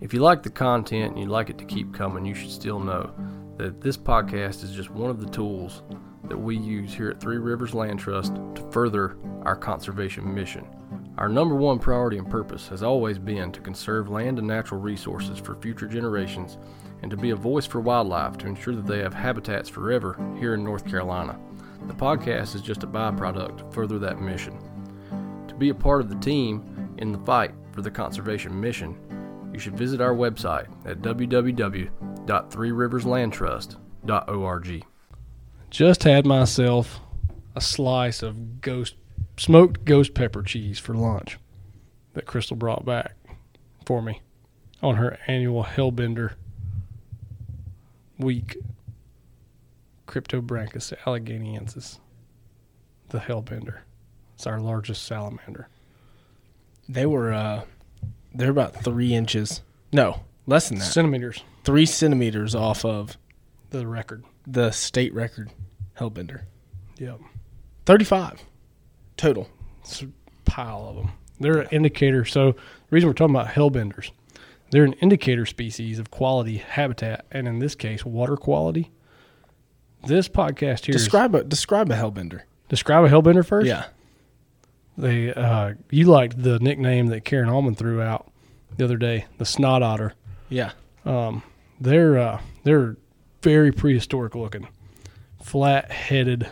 If you like the content and you'd like it to keep coming, you should still know that this podcast is just one of the tools that we use here at Three Rivers Land Trust to further our conservation mission. Our number one priority and purpose has always been to conserve land and natural resources for future generations and to be a voice for wildlife to ensure that they have habitats forever here in North Carolina. The podcast is just a byproduct to further that mission. To be a part of the team in the fight for the conservation mission, you should visit our website at www.threeriverslandtrust.org. Just had myself a slice of ghost smoked ghost pepper cheese for lunch that Crystal brought back for me on her annual Hellbender week. Cryptobranchus alleghaniensis, the Hellbender. It's our largest salamander. They were uh they're about three inches. No, less than that. Centimeters, Three centimeters off of the record. the state record Hellbender. Yep. Thirty-five total. It's a pile of them. They're an indicator. So the reason we're talking about hellbenders, they're an indicator species of quality habitat, and in this case, water quality. This podcast here Describe a describe a Hellbender. describe a hellbender first. Yeah. They uh, you liked the nickname that Karen Allman threw out the other day, the snot otter. Yeah. Um, they're uh, they're very prehistoric looking, flat headed,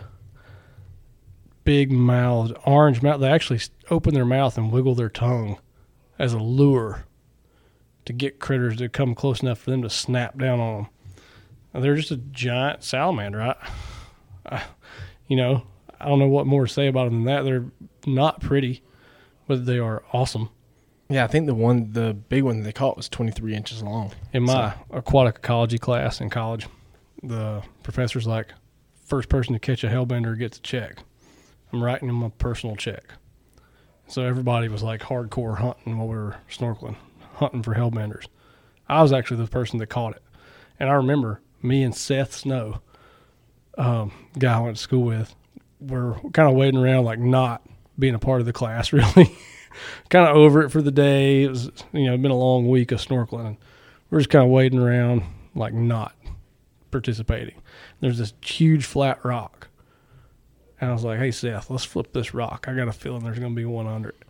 big mouthed, orange mouth. They actually open their mouth and wiggle their tongue as a lure to get critters to come close enough for them to snap down on them. And they're just a giant salamander. I, I, you know, I don't know what more to say about them than that. They're not pretty, but they are awesome. Yeah, I think the one the big one they caught was twenty three inches long. In my aquatic ecology class in college, the professor's like, first person to catch a hellbender gets a check. I'm writing him a personal check. So everybody was like hardcore hunting while we were snorkeling, hunting for hellbenders. I was actually the person that caught it. And I remember me and Seth Snow, um, guy I went to school with, were kind of waiting around, like not being a part of the class, really. kind of over it for the day. It was, you know, been a long week of snorkeling. We're just kind of waiting around, like not participating. There's this huge flat rock. And I was like, hey, Seth, let's flip this rock. I got a feeling there's going to be one under it.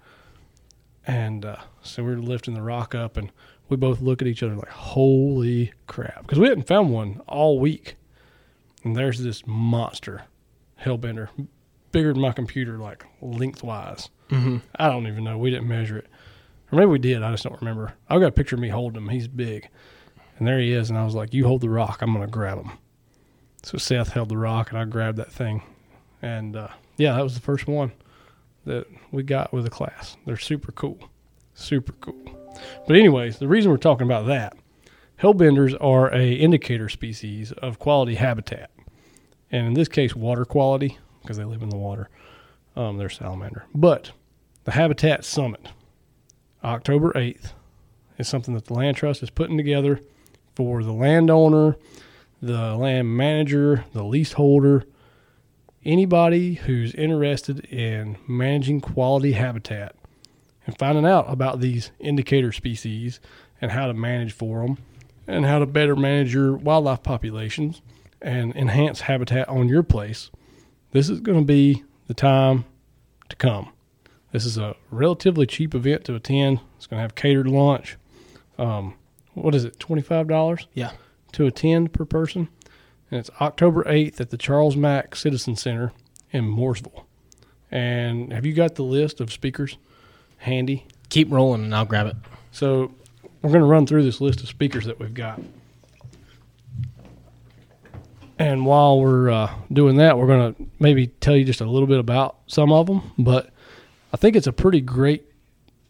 And uh, so we we're lifting the rock up, and we both look at each other like, holy crap. Because we hadn't found one all week. And there's this monster hellbender, bigger than my computer, like lengthwise. Mm-hmm. I don't even know. We didn't measure it. Or maybe we did. I just don't remember. I've got a picture of me holding him. He's big. And there he is. And I was like, You hold the rock. I'm going to grab him. So Seth held the rock, and I grabbed that thing. And uh, yeah, that was the first one that we got with the class. They're super cool. Super cool. But, anyways, the reason we're talking about that hellbenders are a indicator species of quality habitat. And in this case, water quality, because they live in the water. Um, they're salamander. But the Habitat Summit, October 8th, is something that the Land Trust is putting together for the landowner, the land manager, the leaseholder, anybody who's interested in managing quality habitat and finding out about these indicator species and how to manage for them and how to better manage your wildlife populations and enhance habitat on your place. This is going to be the time to come. This is a relatively cheap event to attend. It's going to have catered lunch. Um, what is it, $25? Yeah. to attend per person. And it's October 8th at the Charles Mack Citizen Center in Mooresville. And have you got the list of speakers handy? Keep rolling and I'll grab it. So we're going to run through this list of speakers that we've got. And while we're uh, doing that, we're going to maybe tell you just a little bit about some of them. But I think it's a pretty great,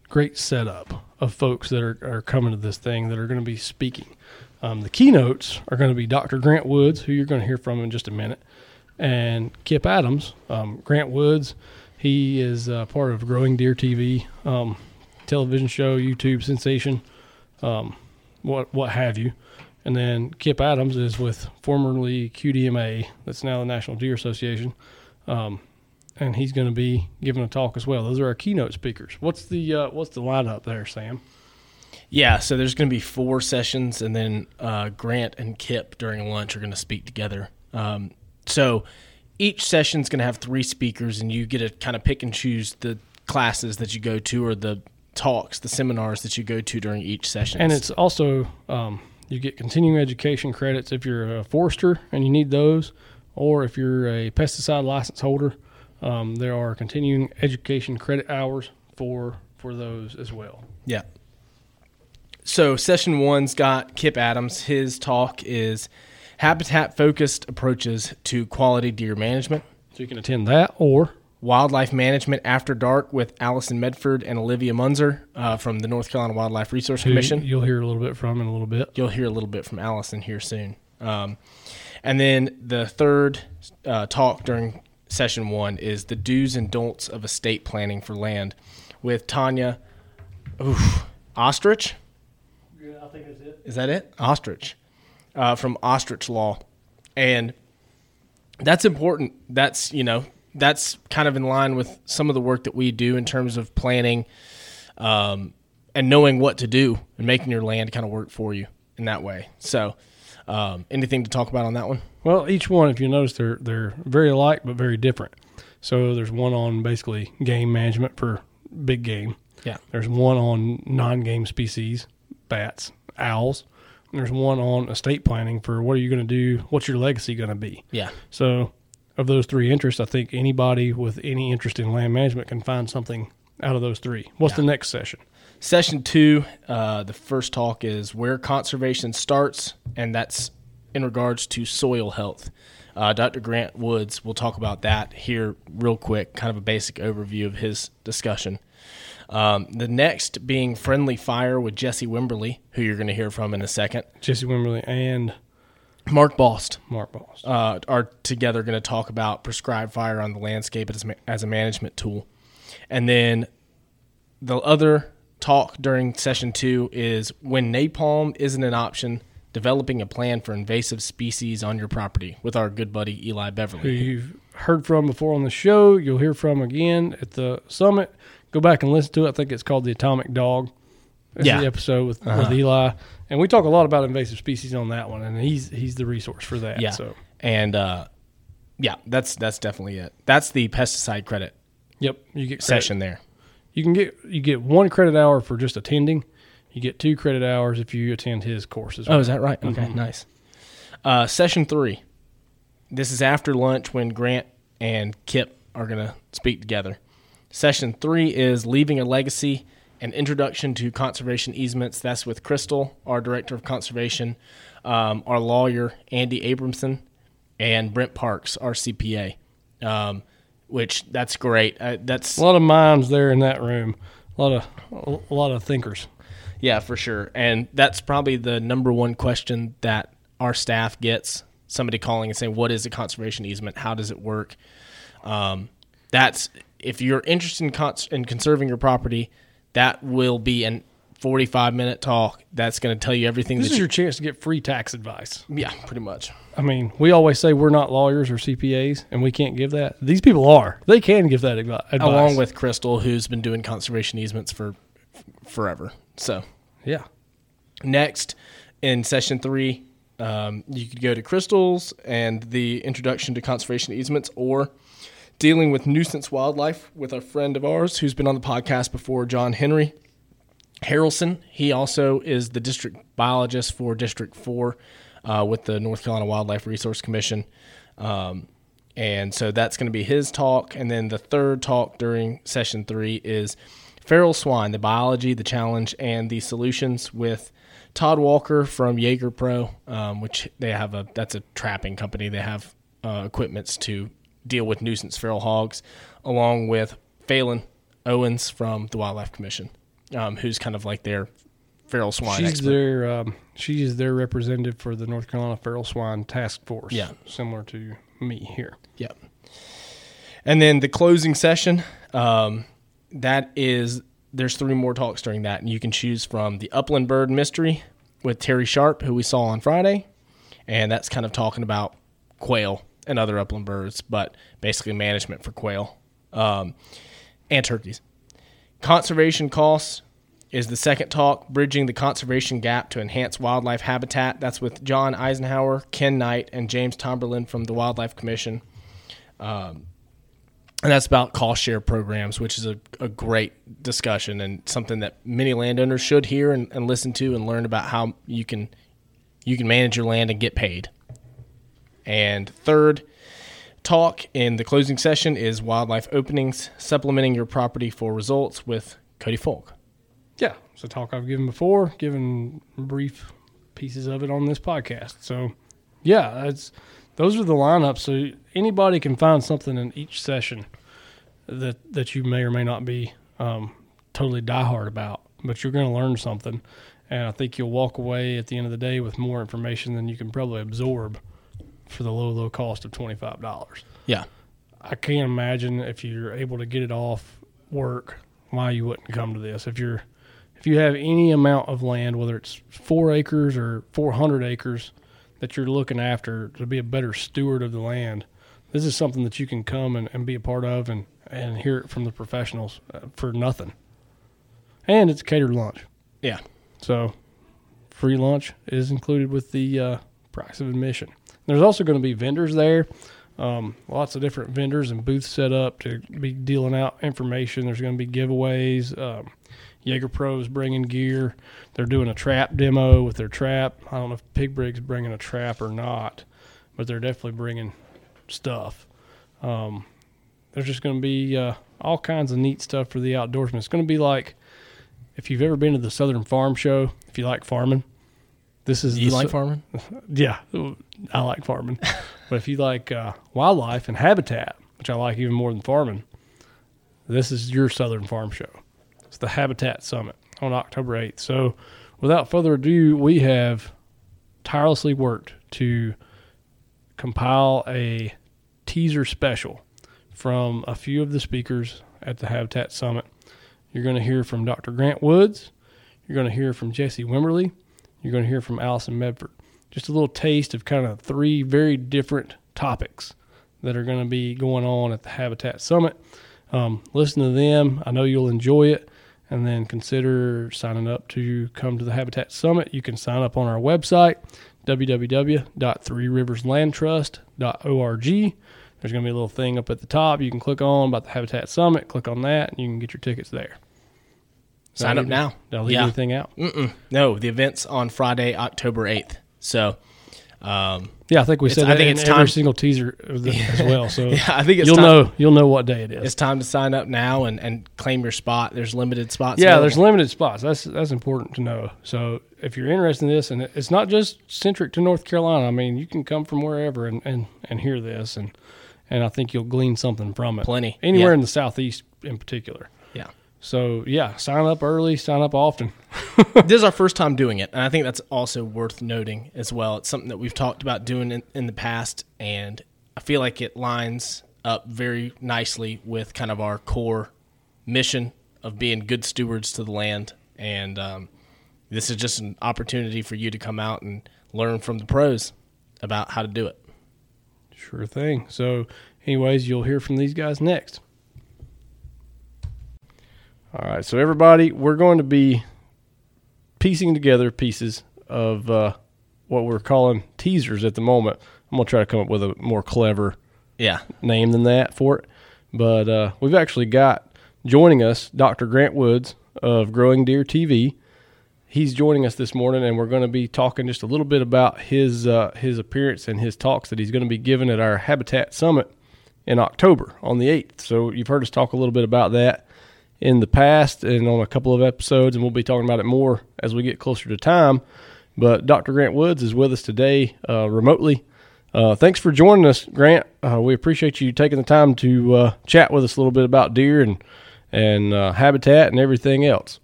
great setup of folks that are, are coming to this thing that are going to be speaking. Um, the keynotes are going to be Dr. Grant Woods, who you're going to hear from in just a minute, and Kip Adams. Um, Grant Woods, he is uh, part of Growing Deer TV um, television show, YouTube sensation, um, what what have you. And then Kip Adams is with formerly QDMA, that's now the National Deer Association, um, and he's going to be giving a talk as well. Those are our keynote speakers. What's the uh, what's the lineup there, Sam? Yeah, so there's going to be four sessions, and then uh, Grant and Kip during lunch are going to speak together. Um, so each session's going to have three speakers, and you get to kind of pick and choose the classes that you go to or the talks, the seminars that you go to during each session. And it's also um, you get continuing education credits if you're a forester and you need those, or if you're a pesticide license holder. Um, there are continuing education credit hours for for those as well. Yeah. So session one's got Kip Adams. His talk is habitat focused approaches to quality deer management, So you can attend that, or wildlife management after dark with Allison Medford and Olivia Munzer uh, from the North Carolina Wildlife Resource who Commission. you'll hear a little bit from in a little bit. You'll hear a little bit from Allison here soon. Um, and then the third uh, talk during session one is the do's and don'ts of estate planning for land with Tanya oof, Ostrich. Yeah, I think that's it. Is that it? Ostrich uh, from Ostrich Law, and that's important. That's you know that's kind of in line with some of the work that we do in terms of planning um, and knowing what to do and making your land kind of work for you in that way. So, um, anything to talk about on that one? Well, each one, if you notice, they're they're very alike but very different. So there's one on basically game management for big game. Yeah. There's one on non-game species, bats, owls. And there's one on estate planning for what are you going to do? What's your legacy going to be? Yeah, So, of those three interests, I think anybody with any interest in land management can find something out of those three. What's the next session? Session two, uh, the first talk is where conservation starts, and that's in regards to soil health. Uh, Dr. Grant Woods will talk about that here real quick, kind of a basic overview of his discussion. Um, the next being Friendly Fire with Jesse Wimberly, who you're going to hear from in a second. Jesse Wimberly and Mark Bost Mark Boss. uh, are together going to talk about prescribed fire on the landscape as, ma- as a management tool. And then the other talk during session two is when napalm isn't an option, developing a plan for invasive species on your property with our good buddy Eli who Beverly. you've heard from before on the show. You'll hear from again at the summit. Go back and listen to it. I think it's called the Atomic Dog. That's Yeah. the episode with, Uh-huh. with Eli, and we talk a lot about invasive species on that one, and he's he's the resource for that. Yeah. So, And uh, yeah, that's that's definitely it. That's the pesticide credit yep, you get credit. session there. You can get you get one credit hour for just attending. You get two credit hours if you attend his courses. Oh, is that right? Okay, Mhm. nice. Uh, session three. This is after lunch when Grant and Kip are going to speak together. Session three is leaving a legacy, an introduction to conservation easements. That's with Crystal, our director of conservation, um, our lawyer Andy Abramson, and Brent Parks, our CPA. Um, which that's great. Uh, that's A lot of minds there in that room. A lot of a lot of thinkers. Yeah, for sure. And that's probably the number one question that our staff gets somebody calling and saying, What is a conservation easement? How does it work? Um, that's if you're interested in, cons- in conserving your property, that will be an 45 minute talk that's going to tell you everything This is you, your chance to get free tax advice. yeah, pretty much. I mean, we always say we're not lawyers or CPAs, and we can't give that. These people are. They can give that advice. Along with Crystal, who's been doing conservation easements for forever. So, yeah, Next, in session three, um, you could go to crystals and the introduction to conservation easements, or dealing with nuisance wildlife with a friend of ours who's been on the podcast before, John Henry Harrelson. He also is the district biologist for District Four uh, with the North Carolina Wildlife Resource Commission. Um, and so that's going to be his talk. And then the third talk during session three is feral swine, the biology, the challenge, and the solutions with Todd Walker from Jaeger Pro, um, which they have a that's a trapping company. They have uh, equipments to deal with nuisance feral hogs, along with Falyn Owens from the Wildlife Commission, um, who's kind of like their feral swine she's expert. their um, she is their representative for the North Carolina Feral Swine Task Force. Yeah. similar to me here. Yep. And then the closing session, um, that is, there's three more talks during that, and you can choose from the Upland Bird Mystery with Terry Sharp, who we saw on Friday, and that's kind of talking about quail and other upland birds, but basically management for quail um, and turkeys. Conservation costs is the second talk, Bridging the Conservation Gap to Enhance Wildlife Habitat. That's with John Eisenhower, Ken Knight, and James Tomberlin from the Wildlife Commission. Um, and that's about cost share programs, which is a, a great discussion and something that many landowners should hear and, and listen to and learn about how you can you can manage your land and get paid. And third talk in the closing session is wildlife openings, supplementing your property for results with Cody Folk. Yeah, it's a talk I've given before, given brief pieces of it on this podcast. So, yeah, those are the lineups. So anybody can find something in each session that that you may or may not be um, totally diehard about, but you're going to learn something, and I think you'll walk away at the end of the day with more information than you can probably absorb for the low low cost of twenty five dollars. Yeah. I can't imagine if you're able to get it off work why you wouldn't come to this. If you're if you have any amount of land, whether it's four acres or four hundred acres that you're looking after to be a better steward of the land, this is something that you can come and, and be a part of and, and hear it from the professionals uh, for nothing. And it's catered lunch. Yeah. So free lunch is included with the uh, price of admission. There's also going to be vendors there. Um, lots of different vendors and booths set up to be dealing out information. There's going to be giveaways. Um, Jaeger Pro's bringing gear. They're doing a trap demo with their trap. I don't know if Pig Brig's bringing a trap or not, but they're definitely bringing stuff. Um, there's just going to be uh, all kinds of neat stuff for the outdoorsmen. It's going to be like if you've ever been to the Southern Farm Show, if you like farming. This is You the like farming? yeah, I like farming. but if you like uh, wildlife and habitat, which I like even more than farming, this is your Southern Farm Show. It's the Habitat Summit on October 8th. So, without further ado, we have tirelessly worked to compile a teaser special from a few of the speakers at the Habitat Summit. You're going to hear from Dr. Grant Woods. You're going to hear from Jesse Wimberly. You're going to hear from Allison Medford. Just a little taste of kind of three very different topics that are going to be going on at the Habitat Summit. Um, listen to them. I know you'll enjoy it. And then consider signing up to come to the Habitat Summit. You can sign up on our website, www.threeriverslandtrust.org. There's going to be a little thing up at the top you can click on about the Habitat Summit. Click on that, and you can get your tickets there. Sign up now. I leave Yeah. anything out? Mm-mm. No, the event's on Friday, October 8th. So, um, Yeah, I think we said I think in it's every time- single teaser the, as well. So yeah, I think it's you'll time, know you'll know what day it is. it's time to sign up now and, and claim your spot. There's limited spots. Yeah, available. there's limited spots. That's that's important to know. So if you're interested in this, and it's not just centric to North Carolina. I mean, you can come from wherever and and, and hear this, and and I think you'll glean something from it. Plenty. anywhere Yeah. in the southeast in particular. So yeah, sign up early, sign up often. this is our first time doing it, and I think that's also worth noting as well. It's something that we've talked about doing in, in the past, and I feel like it lines up very nicely with kind of our core mission of being good stewards to the land. And um, this is just an opportunity for you to come out and learn from the pros about how to do it. Sure thing. So, anyways, you'll hear from these guys next. All right. So, everybody, we're going to be piecing together pieces of uh, what we're calling teasers at the moment. I'm going to try to come up with a more clever Yeah. name than that for it. But uh, we've actually got joining us Dr. Grant Woods of Growing Deer TV. He's joining us this morning, and we're going to be talking just a little bit about his uh, his appearance and his talks that he's going to be giving at our Habitat Summit in October on the eighth. So you've heard us talk a little bit about that in the past and on a couple of episodes, and we'll be talking about it more as we get closer to time. But Dr. Grant Woods is with us today uh, remotely. Uh, thanks for joining us, Grant. Uh, we appreciate you taking the time to uh, chat with us a little bit about deer and and uh, habitat and everything else.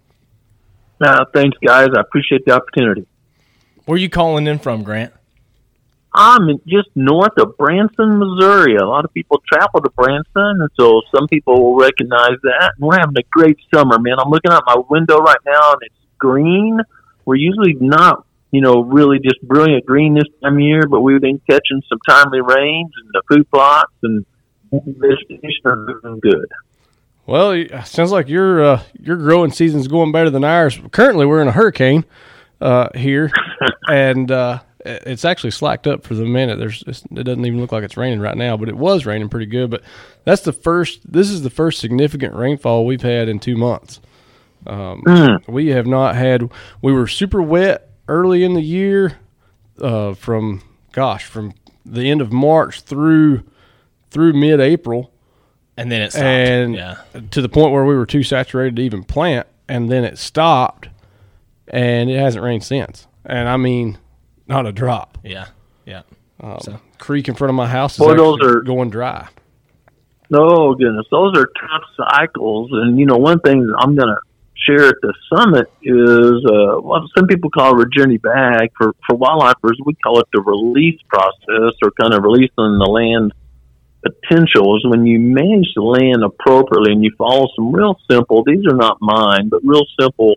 Uh, thanks, guys. I appreciate the opportunity. Where are you calling in from, Grant? I'm just north of Branson, Missouri. A lot of people travel to Branson, and so some people will recognize that. And we're having a great summer, man. I'm looking out my window right now, and it's green. We're usually not, you know, really just brilliant green this time of year, but we've been catching some timely rains, and the food plots and vegetation are doing good. Well, it sounds like your uh, your growing season's going better than ours. Currently, we're in a hurricane uh, here, and uh, it's actually slacked up for the minute. There's it doesn't even look like it's raining right now, but it was raining pretty good. But that's the first. This is the first significant rainfall we've had in two months. Um, Mm. We have not had. We were super wet early in the year, uh, from gosh, from the end of March through through mid April And then it stopped. and yeah. to the point where we were too saturated to even plant, and then it stopped, and it hasn't rained since. And I mean, not a drop. Yeah. Yeah. Um, So- Creek in front of my house is Boy, those are- going dry. Oh goodness, those are tough cycles. And you know, one thing that I'm going to share at the summit is uh, what some people call a journey back. For for wildlifers, we call it the release process, or kind of releasing the land potentials. When you manage the land appropriately and you follow some real simple, these are not mine, but real simple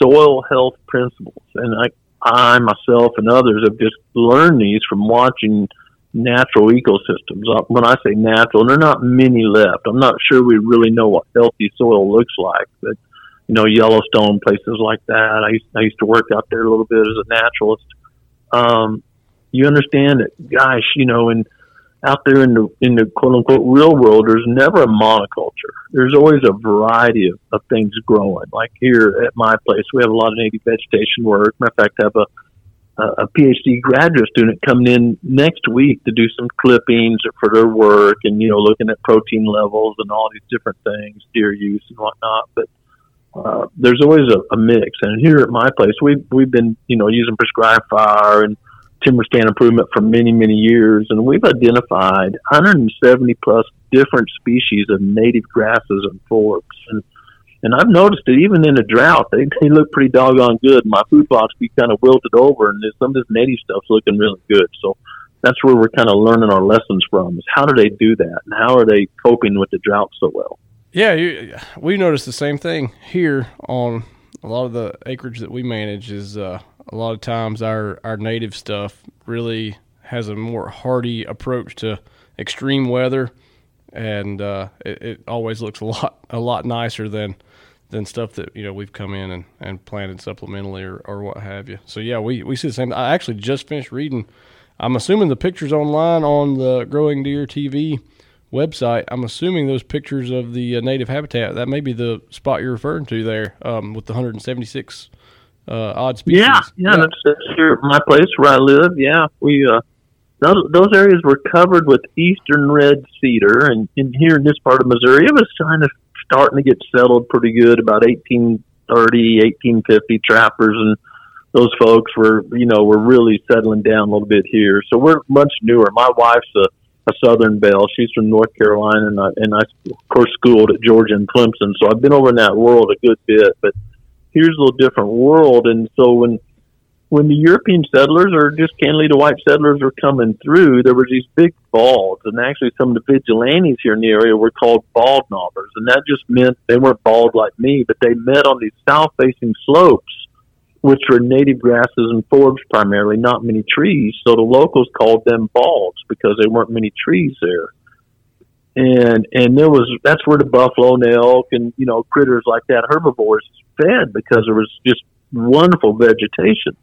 soil health principles. And I, I myself and others have just learned these from watching natural ecosystems. Uh, When I say natural, there are not many left. I'm not sure we really know what healthy soil looks like, but you know, Yellowstone, places like that. I used, I used to work out there a little bit as a naturalist. Um, you understand that, gosh, you know, and out there in the in the quote unquote real world, there's never a monoculture. There's always a variety of, of things growing. Like here at my place, we have a lot of native vegetation work. Matter of fact, I have a a PhD graduate student coming in next week to do some clippings for their work and, you know, looking at protein levels and all these different things, deer use and whatnot. But uh, there's always a, a mix. And here at my place, we've, we've been, you know, using prescribed fire and timber stand improvement for many, many years. And we've identified 170 plus different species of native grasses and forbs. And and I've noticed that even in a drought, they, they look pretty doggone good. My food plots be kind of wilted over, and some of this native stuff's looking really good. So that's where we're kind of learning our lessons from. Is how do they do that, and how are they coping with the drought so well? Yeah, you, we noticed the same thing here on a lot of the acreage that we manage. Is uh, a lot of times our our native stuff really has a more hardy approach to extreme weather, and uh, it, it always looks a lot a lot nicer than than stuff that you know we've come in and, and planted supplementally or, or what have you. So yeah, we, we see the same. I actually just finished reading. I'm assuming the pictures online on the Growing Deer TV website. I'm assuming those pictures of the uh, native habitat that may be the spot you're referring to there um, with the 176 uh, odd species. Yeah, yeah, that's, that's here at my place where I live. Yeah, we uh, those, those areas were covered with eastern red cedar, and, and here in this part of Missouri, it was kind of starting to get settled pretty good about 1830, 1850 trappers and those folks were, you know, were really settling down a little bit here. So we're much newer. My wife's a, a Southern Belle. She's from North Carolina, and I, and I, of course, schooled at Georgia and Clemson. So I've been over in that world a good bit. But here's a little different world. And so when when the European settlers or just candidly the white settlers were coming through, there were these big balds, and actually some of the vigilantes here in the area were called bald knobbers, and that just meant they weren't bald like me, but they met on these south-facing slopes, which were native grasses and forbs primarily, not many trees. So the locals called them balds because there weren't many trees there. And and there was that's where the buffalo and the elk and you know critters like that herbivores fed because there was just wonderful vegetation.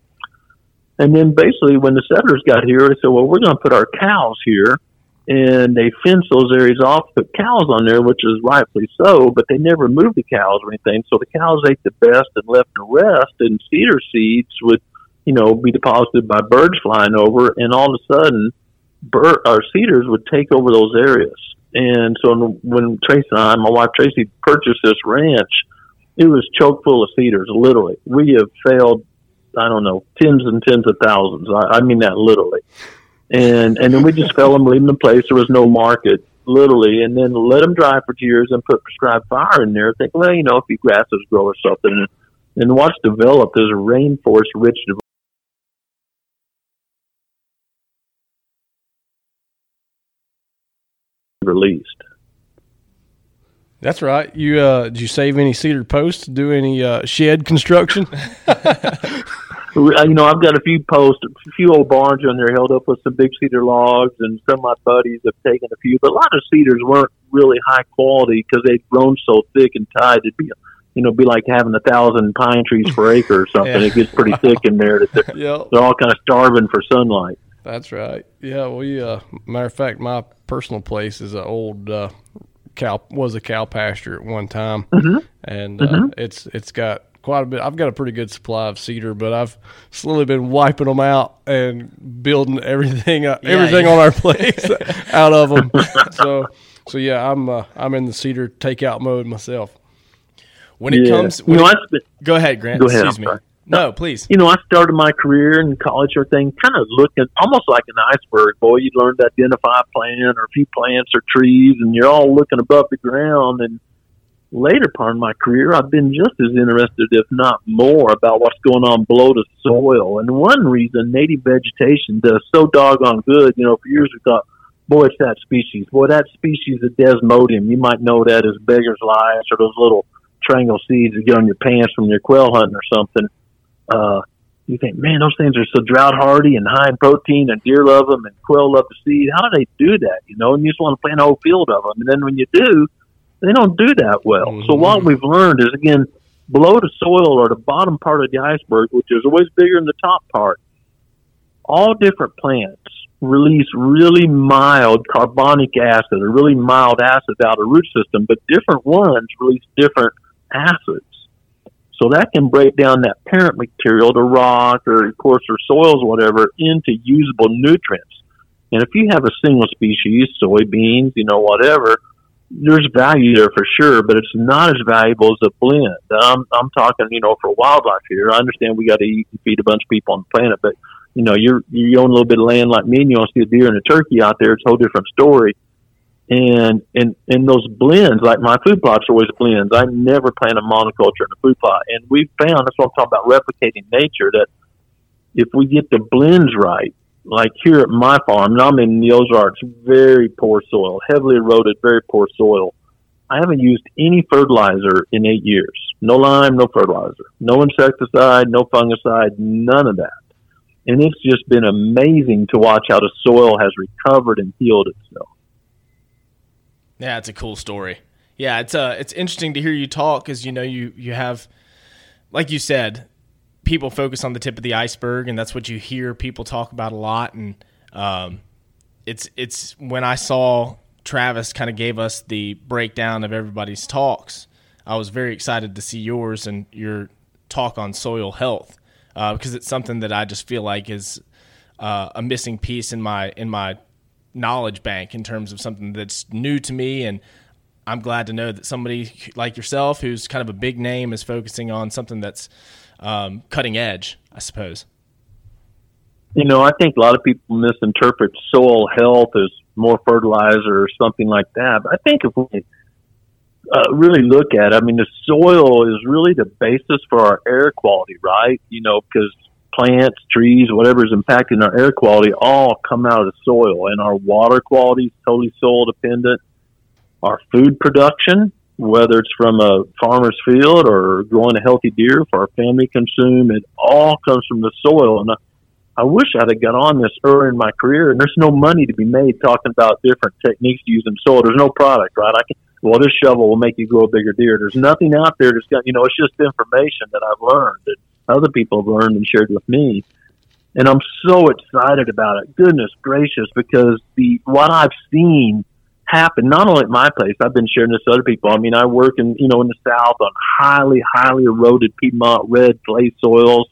And then basically, when the settlers got here, they said, "Well, we're going to put our cows here," and they fenced those areas off, put cows on there, which is rightfully so. But they never moved the cows or anything, so the cows ate the best and left the rest. And cedar seeds would, you know, be deposited by birds flying over, and all of a sudden, bird or cedars would take over those areas. And so when Tracy and I, my wife Tracy, purchased this ranch, it was choke full of cedars. Literally, we have failed I don't know, tens and tens of thousands. I, I mean that literally. And and then we just fell them, them in place. There was no market, literally, and then let them dry for years and put prescribed fire in there. Think, well, you know, if you grasses grow or something, and watch develop. There's a rainforest rich released. That's right. You uh, did you save any cedar posts? Do any uh, shed construction? you know, I've got a few posts, a few old barns on there held up with some big cedar logs, and some of my buddies have taken a few. But a lot of cedars weren't really high quality because they'd grown so thick and tight. It'd be, you know, be like having a thousand pine trees per acre or something. Yeah. It gets pretty thick in there. That they're, Yep. they're all kind of starving for sunlight. That's right. Yeah, we uh matter of fact my personal place is an old uh cow was a cow pasture at one time. Mm-hmm. And uh, it's it's got quite a bit I've got a pretty good supply of cedar, but I've slowly been wiping them out and building everything uh, everything yeah. on our place out of them. so so yeah, I'm uh, I'm in the cedar takeout mode myself. When it Yeah. comes, you know, it- go ahead, Grant. Go ahead, Excuse me. sorry. No, please. you know, I started my career in college or thing, kind of looking almost like an iceberg. Boy, you learn to identify a plant or a few plants or trees, and you're all looking above the ground. And later part of my career, I've been just as interested, if not more, about what's going on below the soil. And one reason native vegetation does so doggone good, you know, for years we thought, boy, it's that species. Boy, that species of Desmodium. You might know that as beggar's lice or those little triangle seeds that get on your pants from your quail hunting or something. Uh, you think, man, those things are so drought hardy and high in protein, and deer love them, and quail love the seed. How do they do that? You know, and you just want to plant a whole field of them. And then when you do, they don't do that well. So what we've learned is again, below the soil or the bottom part of the iceberg, which is always bigger than the top part, all different plants release really mild carbonic acid or really mild acids out of root system, but different ones release different acids. So that can break down that parent material, the rock or or soils, whatever, into usable nutrients. And if you have a single species, soybeans, you know, whatever, there's value there for sure, but it's not as valuable as a blend. I'm, I'm talking, you know, for wildlife here. I understand we got to eat and feed a bunch of people on the planet, but you know, you're you own a little bit of land like me, and you want to see a deer and a turkey out there. It's a whole different story. And and and those blends, like my food plots are always blends. I never plant a monoculture in a food plot, and we found that's what I'm talking about replicating nature. That if we get the blends right, like here at my farm, and I'm in the Ozarks, very poor soil, heavily eroded, very poor soil. I haven't used any fertilizer in eight years. No lime, no fertilizer, no insecticide, no fungicide, none of that. And it's just been amazing to watch how the soil has recovered and healed itself. Yeah, it's a cool story. Yeah, it's uh, it's interesting to hear you talk because you know you you have, like you said, people focus on the tip of the iceberg, and that's what you hear people talk about a lot. And um, it's it's when I saw Travis kind of gave us the breakdown of everybody's talks, I was very excited to see yours and your talk on soil health uh, because it's something that I just feel like is uh, a missing piece in my in my knowledge bank in terms of something that's new to me and I'm glad to know that somebody like yourself who's kind of a big name is focusing on something that's um, cutting edge, I suppose. You know, I think a lot of people misinterpret soil health as more fertilizer or something like that. But I think if we uh, really look at it, I mean, the soil is really the basis for our air quality, right? You know, because plants, trees, whatever is impacting our air quality all come out of the soil. And our water quality is totally soil dependent. Our food production, whether it's from a farmer's field or growing a healthy deer for our family consume, it all comes from the soil. And I, I wish I'd have got on this earlier in my career. And there's no money to be made talking about different techniques to use in soil. There's no product, right? I can, well, this shovel will make you grow a bigger deer. There's nothing out there that's got, you know, it's just information that I've learned that other people have learned and shared with me. And I'm so excited about it. Goodness gracious, because the what I've seen happen not only at my place, I've been sharing this with other people. I mean, I work in you know in the south on highly, highly eroded Piedmont red clay soils.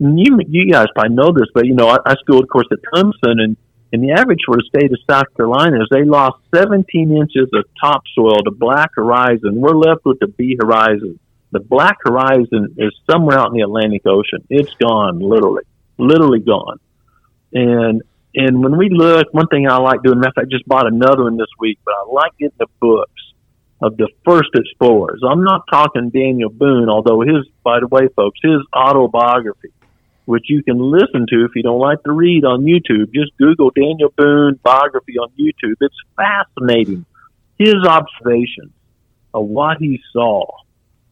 And you you guys probably know this, but you know, I, I schooled of course at Clemson and and the average for the state of South Carolina is they lost 17 inches of topsoil to black horizon. We're left with the B horizon. The black horizon is somewhere out in the Atlantic Ocean. It's gone, literally, literally gone. And and when we look, one thing I like doing, matter of fact, I just bought another one this week, but I like getting the books of the first explorers. I'm not talking Daniel Boone, although his, by the way, folks, his autobiography, which you can listen to if you don't like to read on YouTube, just Google Daniel Boone biography on YouTube. It's fascinating. His observations of what he saw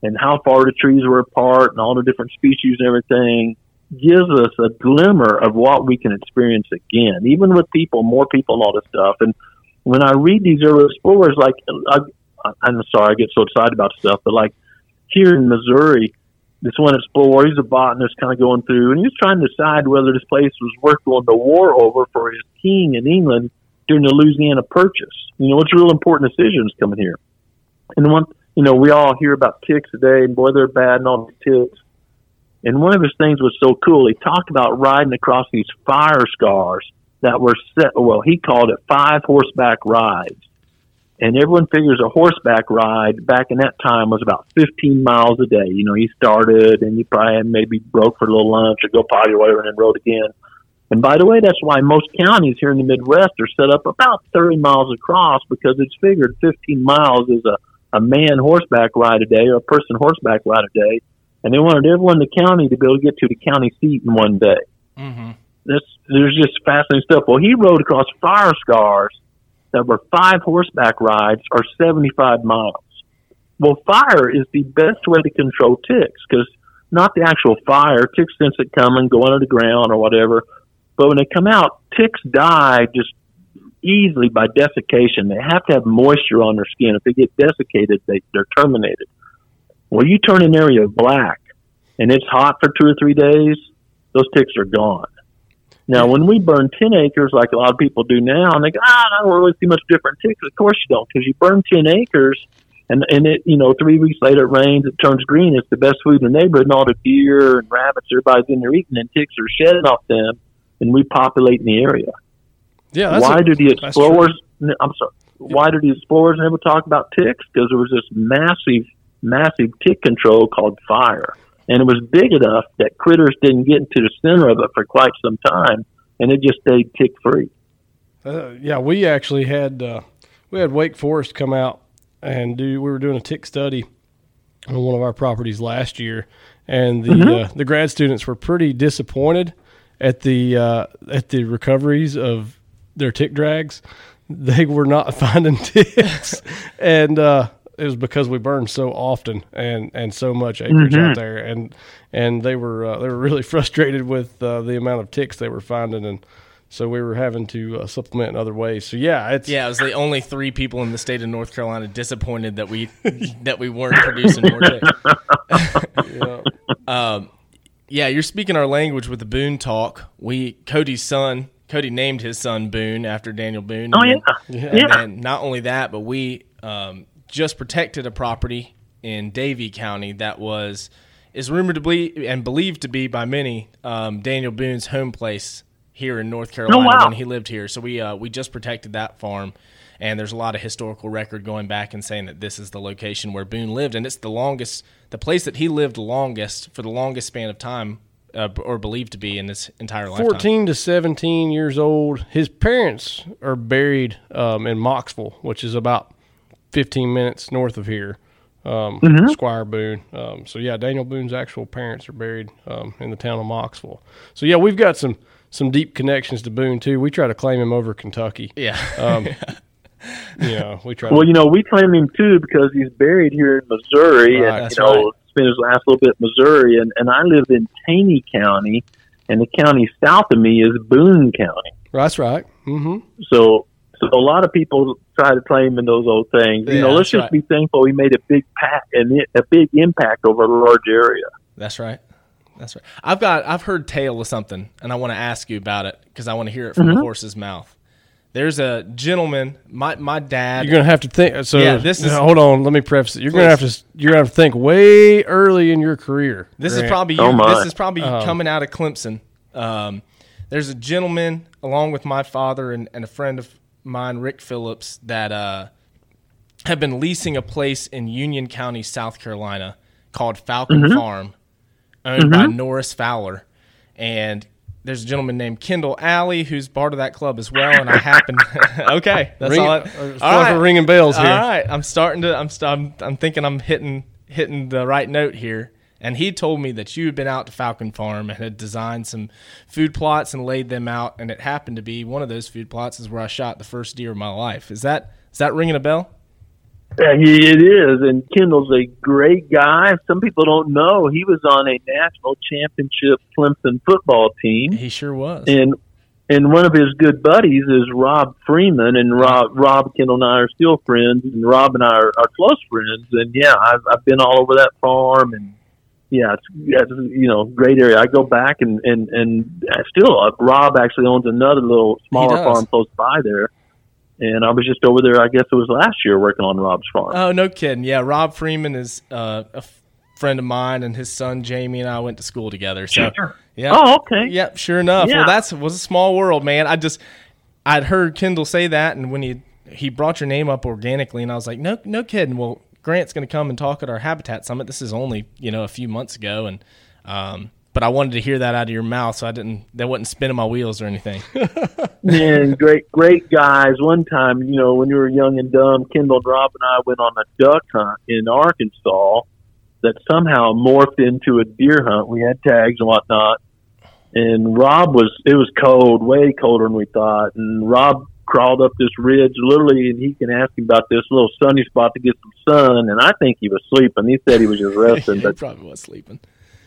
and how far the trees were apart and all the different species and everything gives us a glimmer of what we can experience again, even with people, more people and all this stuff. And when I read these early explorers, like I, I'm sorry, I get so excited about stuff, but like here in Missouri, this one explorer, he's a botanist, kind of going through, and he's trying to decide whether this place was worth going to war over for his king in England during the Louisiana Purchase. You know, it's real important decisions coming here. And one, you know, we all hear about ticks today, and boy, they're bad and all these ticks. And one of his things was so cool. He talked about riding across these fire scars that were set. Well, he called it five horseback rides. And everyone figures a horseback ride back in that time was about 15 miles a day. You know, he started and he probably maybe broke for a little lunch or go potty or whatever and then rode again. And by the way, that's why most counties here in the Midwest are set up about 30 miles across because it's figured 15 miles is a, a man horseback ride a day or a person horseback ride a day. And they wanted everyone in the county to be able to get to the county seat in one day. Mm-hmm. This, there's just fascinating stuff. Well, he rode across fire scars that were five horseback rides or 75 miles. Well, fire is the best way to control ticks because not the actual fire. Ticks sense it coming, go under the ground or whatever. But when they come out, ticks die just easily by desiccation. They have to have moisture on their skin. If they get desiccated, they, they're terminated. Well, you turn an area black and it's hot for two or three days, those ticks are gone. Now, when we burn 10 acres, like a lot of people do now, and they go, ah, I don't really see much different ticks. Of course you don't, because you burn 10 acres, and, and it, you know, three weeks later it rains, it turns green. It's the best food in the neighborhood, and all the deer and rabbits, everybody's in there eating, and ticks are shedding off them and repopulating the area. Yeah. Why a- do the explorers, I'm sorry, why do the explorers never talk about ticks? Because there was this massive, massive tick control called fire and it was big enough that critters didn't get into the center of it for quite some time, and it just stayed tick free. Uh, yeah, we actually had uh, we had Wake Forest come out and do. We were doing a tick study on one of our properties last year, and the uh, the grad students were pretty disappointed at the uh, at the recoveries of their tick drags. They were not finding ticks, and uh, it was because we burned so often and, and so much acreage out there, and and they were uh, they were really frustrated with uh, the amount of ticks they were finding, and so we were having to uh, supplement in other ways. So yeah, it's Yeah, it was the only three people in the state of North Carolina disappointed that we that we weren't producing more ticks. yeah. Um, yeah, you're speaking our language with the Boone talk. We Cody's son, Cody named his son Boone after Daniel Boone. Oh yeah, then- yeah. And not only that, but we um, just protected a property in Davie County that was is rumored to be and believed to be by many um, Daniel Boone's home place here in North Carolina wow. when he lived here. So we uh, we just protected that farm, and there's a lot of historical record going back and saying that this is the location where Boone lived, and it's the longest, the place that he lived longest for the longest span of time, uh, or believed to be in his entire lifetime. 14 to 17 years old. His parents are buried um, in Mocksville, which is about 15 minutes north of here. Um, Squire Boone. Um, so yeah, Daniel Boone's actual parents are buried um, in the town of Mocksville. So yeah, we've got some some deep connections to Boone too. We try to claim him over Kentucky. Yeah. Um, you know, we try. Well, to, you know, we claim him too because he's buried here in Missouri, Right, and that's you know, right. Spent his last little bit in Missouri, and and I live in Taney County, and the county south of me is Boone County. that's right. hmm So, so a lot of people try to claim in those old things. You Yeah, know, let's just right. be thankful we made a big pack and a big impact over a large area. That's right. That's right. I've got I've heard tale of something, and I want to ask you about it because I want to hear it from Mm-hmm. the horse's mouth. There's a gentleman. My my dad. You're gonna have to think. So Yeah, this is- now, hold on. Let me preface it. You're gonna have to. You're gonna have to think way early in your career. This is probably you. Oh, my. this is probably coming out of Clemson. Um, there's a gentleman along with my father and, and a friend of mine, Rick Phillips, that uh, have been leasing a place in Union County, South Carolina, called Falcon Farm, owned by Norris Fowler, and there's a gentleman named Kendall Alley who's part of that club as well. And I happen, okay, that's Ring- all. I, all right. ringing bells here. All right, I'm starting to. I'm. st- I'm. I'm thinking I'm hitting hitting the right note here. And he told me that you had been out to Falcon Farm and had designed some food plots and laid them out. And it happened to be one of those food plots is where I shot the first deer of my life. Is that is that ringing a bell? Yeah, he, it is, and Kendall's a great guy. Some people don't know he was on a national championship Clemson football team, He sure was. and and one of his good buddies is Rob Freeman, and Rob Rob Kendall and I are still friends, and Rob and I are, are close friends. And yeah, I've I've been all over that farm, and yeah, it's, it's you know great area. I go back and and and I still uh, Rob actually owns another little smaller farm close by there. And I was just over there. I guess it was last year working on Rob's farm. Oh, no kidding. Yeah, Rob Freeman is uh, a f- friend of mine, and his son Jamie and I went to school together. So, yeah. Oh, okay. Yep, sure enough. Yeah. Well, that's was a small world, man. I just I'd heard Kendall say that, and when he he brought your name up organically, and I was like, no, no kidding. Well, Grant's going to come and talk at our Habitat Summit. This is only you know a few months ago, and um, but I wanted to hear that out of your mouth, so I didn't. That wasn't spinning my wheels or anything. Man, great, great guys. One time, you know, when you were young and dumb, Kendall and Rob and I went on a duck hunt in Arkansas that somehow morphed into a deer hunt. We had tags and whatnot. And Rob was, it was cold, way colder than we thought. And Rob crawled up this ridge literally, and he can ask him about this little sunny spot to get some sun. And I think he was sleeping. He said he was just resting, he but probably was sleeping.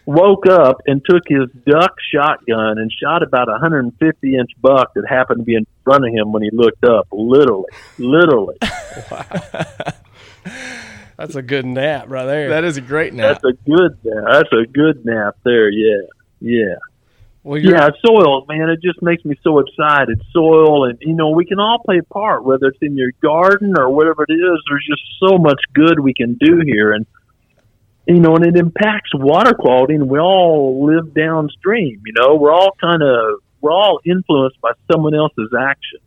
Woke up and took his duck shotgun and shot about a 150 inch buck that happened to be in front of him when he looked up. Literally, literally. That's a good nap right there. That is a great nap. That's a good nap. That's a good nap there. Yeah, yeah, well, you're, yeah. Soil, man. It just makes me so excited. Soil, and you know, we can all play a part, whether it's in your garden or whatever it is. There's just so much good we can do here, and you know, and it impacts water quality. And we all live downstream. You know, we're all kind of we're all influenced by someone else's actions.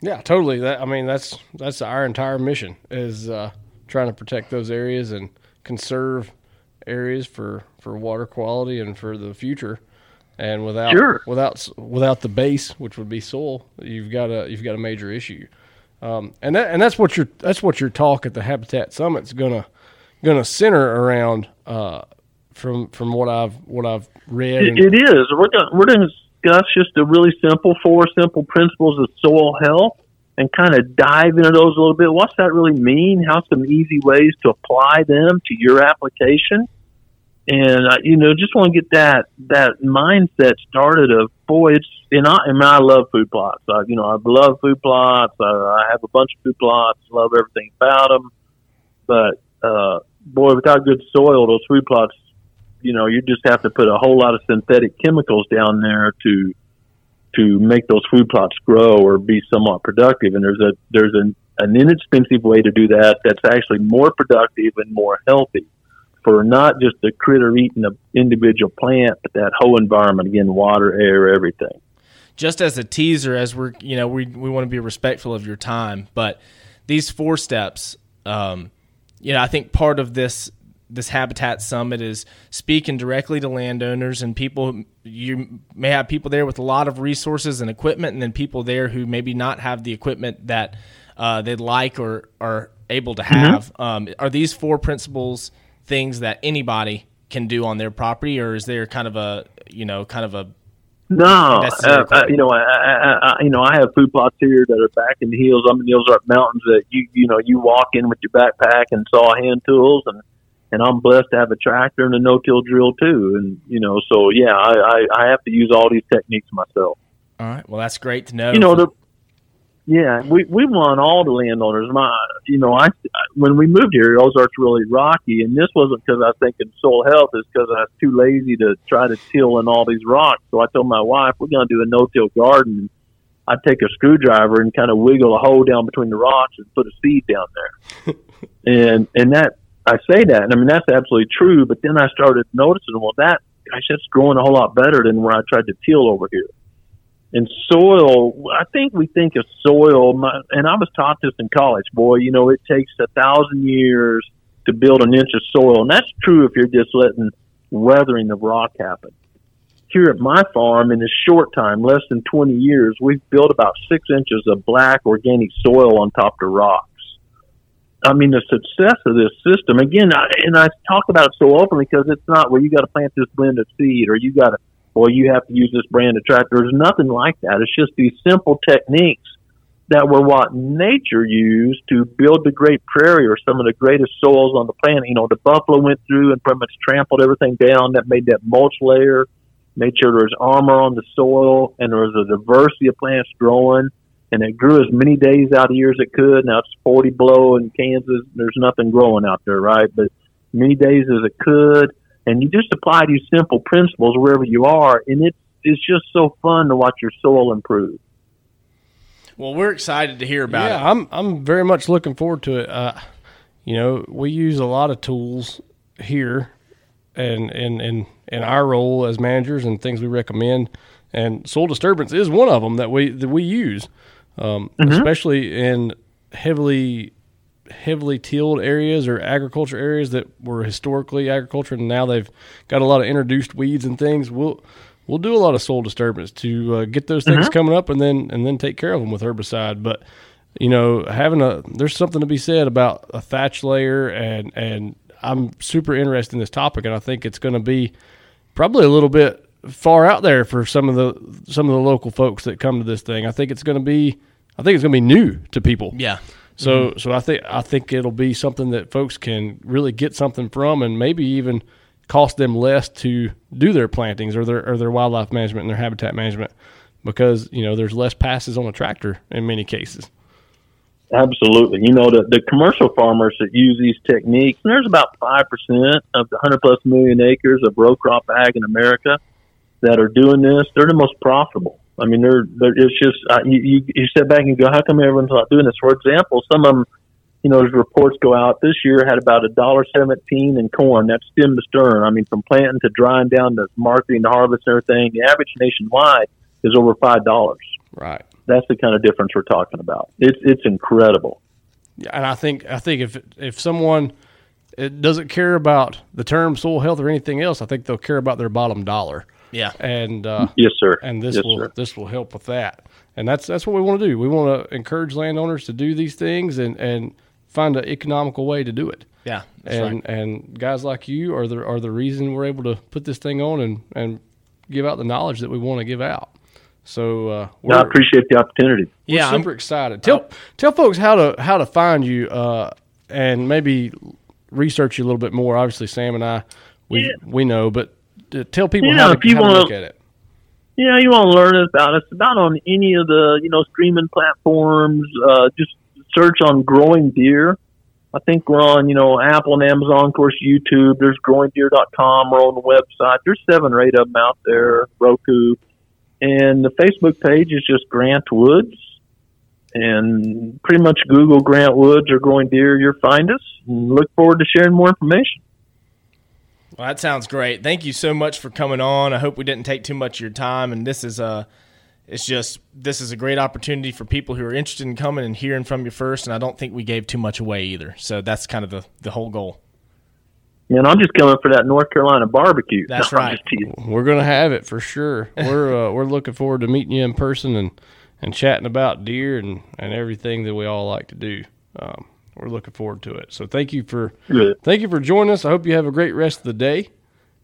Yeah, totally. That I mean, that's that's our entire mission is uh, trying to protect those areas and conserve areas for, for water quality and for the future. And without Sure. without without the base, which would be soil, you've got a you've got a major issue. Um, and that and that's what your that's what your talk at the Habitat Summit's gonna gonna center around. Uh, from from what I've what I've read. It, it is. We're going we're going to discuss just the really simple four simple principles of soil health and kind of dive into those a little bit. What's that really mean? How some easy ways to apply them to your application? And uh, you know, just want to get that that mindset started. Of boy, it's and I, and I love food plots. I, you know, I love food plots. I, I have a bunch of food plots. Love everything about them. But uh, boy, without good soil, those food plots you know, you just have to put a whole lot of synthetic chemicals down there to to make those food plots grow or be somewhat productive. And there's a there's an, an inexpensive way to do that that's actually more productive and more healthy for not just the critter eating the individual plant, but that whole environment again, water, air, everything. just as a teaser, as we're you know we we want to be respectful of your time, but these four steps, um, you know, I think part of this this habitat summit is speaking directly to landowners and people. You may have people there with a lot of resources and equipment, and then people there who maybe not have the equipment that uh, they'd like or are able to have. Um, are these four principles things that anybody can do on their property, or is there kind of a you know kind of a No, uh, uh, you know, I, I, I, you know, I have food plots here that are back in the hills. I'm in the Ozark Mountains that you, you know, you walk in with your backpack and saw hand tools, and and I'm blessed to have a tractor and a no-till drill too. And you know, so yeah, I, I, I have to use all these techniques myself. All right. Well, that's great to know. You know, the yeah, we we want all the landowners. My, you know, I when we moved here, Ozark's really rocky, and this wasn't because I was thinking soil health. It's because I was too lazy to try to till in all these rocks. So I told my wife we're going to do a no-till garden. I'd take a screwdriver and kind of wiggle a hole down between the rocks and put a seed down there. and and that I say that, and I mean that's absolutely true. But then I started noticing, well, that gosh, that's growing a whole lot better than where I tried to till over here. And soil, I think we think of soil, and I was taught this in college, boy. You know, it takes a thousand years to build an inch of soil, and that's true if you're just letting weathering of rock happen. Here at my farm, in a short time, less than 20 years, we've built about six inches of black organic soil on top of rocks. I mean, the success of this system, again, I, and I talk about it so openly because it's not where you got to plant this blend of seed or you got to, well, you have to use this brand of tractor. There's nothing like that. It's just these simple techniques that were what nature used to build the Great Prairie or some of the greatest soils on the planet. You know, the buffalo went through and pretty much trampled everything down that made that mulch layer. made sure there was armor on the soil and there was a diversity of plants growing and it grew as many days out of the year as it could. Now it's 40 below in Kansas. There's nothing growing out there, right? But many days as it could. And you just apply these simple principles wherever you are. And it's, it's just so fun to watch your soil improve. Well, we're excited to hear about yeah, it. I'm I'm very much looking forward to it. Uh, you know, we use a lot of tools here, and in in in our role as managers and things we recommend, and soil disturbance is one of them that we that we use, um, especially in heavily heavily tilled areas or agriculture areas that were historically agriculture and now they've got a lot of introduced weeds and things. We'll we'll do a lot of soil disturbance to uh, get those things coming up and then and then take care of them with herbicide. But you know, having a there's something to be said about a thatch layer and and I'm super interested in this topic and I think it's going to be probably a little bit far out there for some of the some of the local folks that come to this thing. I think it's going to be I think it's going to be new to people. Yeah. So mm-hmm. so I think I think it'll be something that folks can really get something from, and maybe even cost them less to do their plantings or their or their wildlife management and their habitat management because you know there's less passes on a tractor in many cases. Absolutely. You know, the, the commercial farmers that use these techniques, there's about 5% of the 100 plus million acres of row crop ag in America that are doing this. They're the most profitable. I mean, they're, they're it's just, uh, you, you, you step back and go, how come everyone's not doing this? For example, some of them, you know, as reports go out this year had about a dollar seventeen in corn. That's stem to stern. I mean, from planting to drying down to marketing to harvest and everything. The average nationwide is over five dollars. Right. That's the kind of difference we're talking about. It's it's incredible. Yeah, and I think I think if if someone it doesn't care about the term soil health or anything else, I think they'll care about their bottom dollar. Yeah. And uh, Yes, sir. and this yes, will sir. this will help with that. And that's that's what we want to do. We want to encourage landowners to do these things and and find an economical way to do it. Yeah. That's and right. and guys like you are the are the reason we're able to put this thing on and and give out the knowledge that we want to give out. So uh, we're, No, I appreciate the opportunity. we're Yeah, I'm- super excited. Tell tell folks how to how to find you uh, and maybe research you a little bit more. Obviously, Sam and I we we know, but tell people Yeah, how, if to, you how wanna- look at it. Yeah, you want to learn about us about on any of the you know streaming platforms. Uh, just search on growing deer. I think we're on you know Apple and Amazon, of course, YouTube. There's growingdeer.com. We're on the website. There's seven or eight of them out there. Roku, and the Facebook page is just Grant Woods. And pretty much Google Grant Woods or Growing Deer, you'll find us. And look forward to sharing more information. Well, that sounds great. Thank you so much for coming on. I hope we didn't take too much of your time. And this is a, it's just this is a great opportunity for people who are interested in coming and hearing from you first. And I don't think we gave too much away either. So that's kind of the the whole goal. And I'm just coming for that North Carolina barbecue. That's No, right. We're gonna have it for sure. We're uh, we're looking forward to meeting you in person and, and chatting about deer and, and everything that we all like to do. Um, we're looking forward to it. So thank you for Good. thank you for joining us. I hope you have a great rest of the day,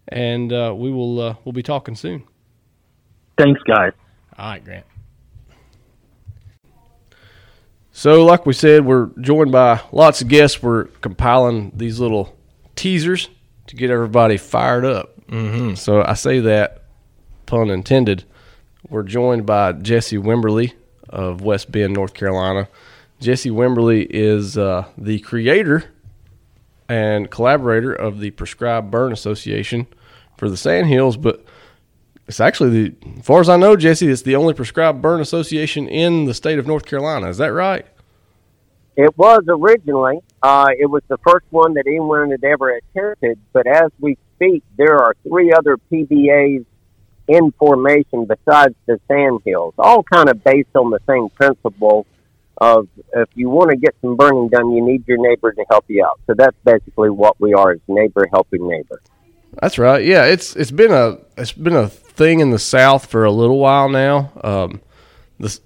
and uh, we will uh, we'll be talking soon. Thanks, guys. All right, Grant. So, like we said, we're joined by lots of guests. We're compiling these little teasers to get everybody fired up. Mm-hmm. So, I say that, pun intended. We're joined by Jesse Wimberly of West End, North Carolina. Jesse Wimberly is uh, the creator and collaborator of the Prescribed Burn Association for the Sandhills, but it's actually the, as far as I know, Jesse, it's the only prescribed burn association in the state of North Carolina. Is that right? It was originally. Uh, it was the first one that anyone had ever attempted. But as we speak, there are three other PBAs in formation besides the Sandhills, all kind of based on the same principle of if you want to get some burning done, you need your neighbor to help you out. So that's basically what we are: is neighbor helping neighbor. That's right. Yeah, it's it's been a it's been a thing in the South for a little while now. Um, the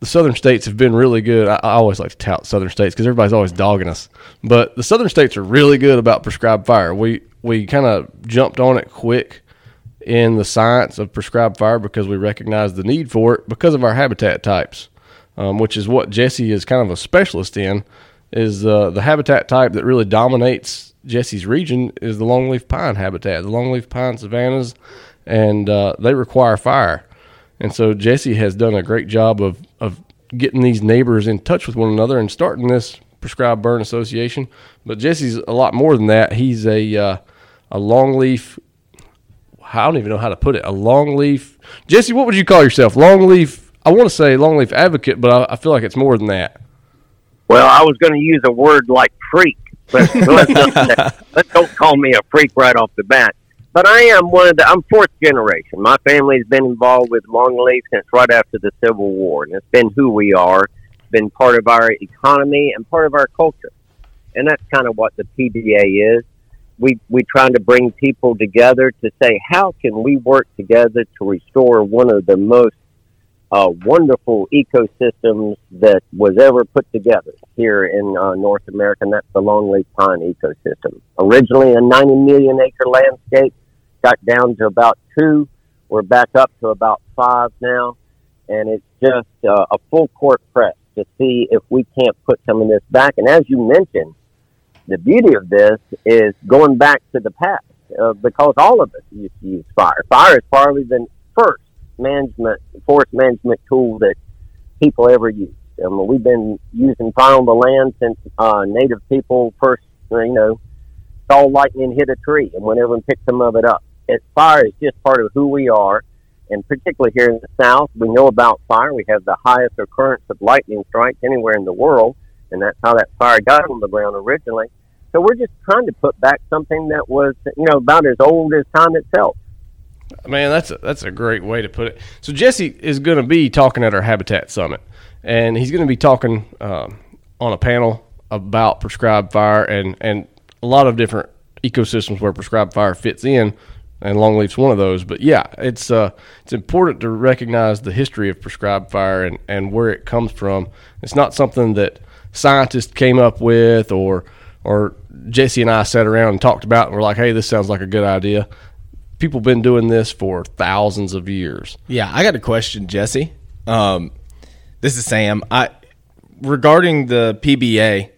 the Southern states have been really good. I, I always like to tout Southern states because everybody's always dogging us, but the Southern states are really good about prescribed fire. We we kind of jumped on it quick in the science of prescribed fire because we recognized the need for it because of our habitat types, um, which is what Jesse is kind of a specialist in. Is uh, the habitat type that really dominates Jesse's region is the longleaf pine habitat, the longleaf pine savannas and uh, they require fire. And so Jesse has done a great job of of getting these neighbors in touch with one another and starting this prescribed burn association. But Jesse's a lot more than that. He's a uh, a longleaf. I don't even know how to put it. A longleaf. Jesse, what would you call yourself? Longleaf. I want to say longleaf advocate, but I, I feel like it's more than that. Well, I was going to use a word like freak, but let's, let's don't call me a freak right off the bat. But I am one of the. I'm fourth generation. My family's been involved with longleaf since right after the Civil War, and it's been who we are. It's been part of our economy and part of our culture, and that's kind of what the PBA is. We we trying to bring people together to say how can we work together to restore one of the most uh, wonderful ecosystems that was ever put together here in uh, North America, and that's the longleaf pine ecosystem. Originally a 90 million acre landscape, got down to about two. We're back up to about five now, and it's just uh, a full court press to see if we can't put some of this back. And as you mentioned, the beauty of this is going back to the past uh, because all of us used to use fire. Fire is probably the first management, forest management tool that people ever used. I mean, we've been using fire on the land since uh, native people first, you know, saw lightning hit a tree and went over and picked some of it up. It, fire is just part of who we are, and particularly here in the South, we know about fire. We have the highest occurrence of lightning strikes anywhere in the world, and that's how that fire got on the ground originally. So we're just trying to put back something that was, you know, about as old as time itself. Man, that's a, that's a great way to put it. So Jesse is going to be talking at our Habitat Summit, and he's going to be talking um, on a panel about prescribed fire and and a lot of different ecosystems where prescribed fire fits in, and longleaf's one of those. But yeah, it's uh it's important to recognize the history of prescribed fire and and where it comes from. It's not something that scientists came up with or or Jesse and I sat around and talked about and we're like, hey, this sounds like a good idea people been doing this for thousands of years. Yeah, I got a question, Jesse. Um, this is Sam. I regarding the PBA,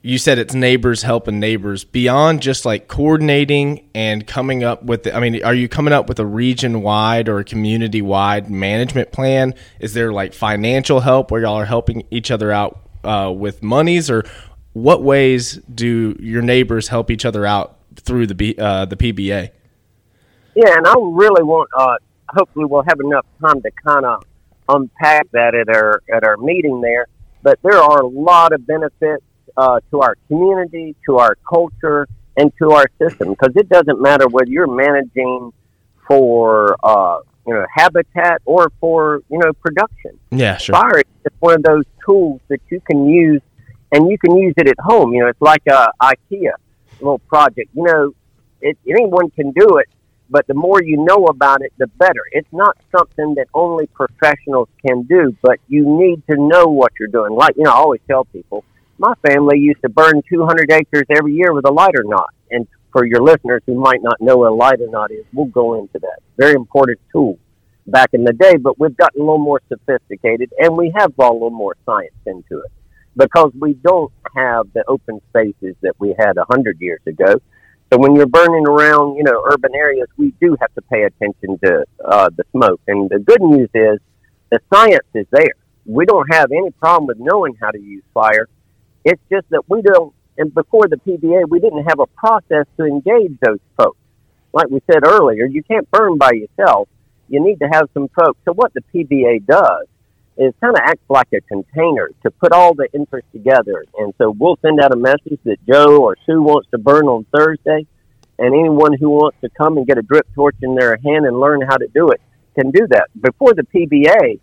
you said it's neighbors helping neighbors beyond just like coordinating and coming up with. The, I mean, are you coming up with a region wide or a community wide management plan? Is there like financial help where y'all are helping each other out uh, with monies, or what ways do your neighbors help each other out through the uh, the PBA? Yeah, and I really want. Uh, hopefully, we'll have enough time to kind of unpack that at our at our meeting there. But there are a lot of benefits uh, to our community, to our culture, and to our system because it doesn't matter whether you're managing for uh, you know habitat or for you know production. Yeah, sure. Fire is one of those tools that you can use, and you can use it at home. You know, it's like a IKEA little project. You know, it, anyone can do it, but the more you know about it, the better. It's not something that only professionals can do, but you need to know what you're doing. Like, you know, I always tell people, my family used to burn 200 acres every year with a lighter knot. And for your listeners who might not know what a lighter knot is, we'll go into that. Very important tool back in the day, but we've gotten a little more sophisticated and we have brought a little more science into it because we don't have the open spaces that we had a hundred years ago so when you're burning around, you know, urban areas, we do have to pay attention to uh, the smoke. And the good news is the science is there. We don't have any problem with knowing how to use fire. It's just that we don't, and before the PBA, we didn't have a process to engage those folks. Like we said earlier, you can't burn by yourself. You need to have some folks. So what the PBA does is kind of acts like a container to put all the interest together. And so we'll send out a message that Joe or Sue wants to burn on Thursday, and anyone who wants to come and get a drip torch in their hand and learn how to do it can do that. Before the PBA,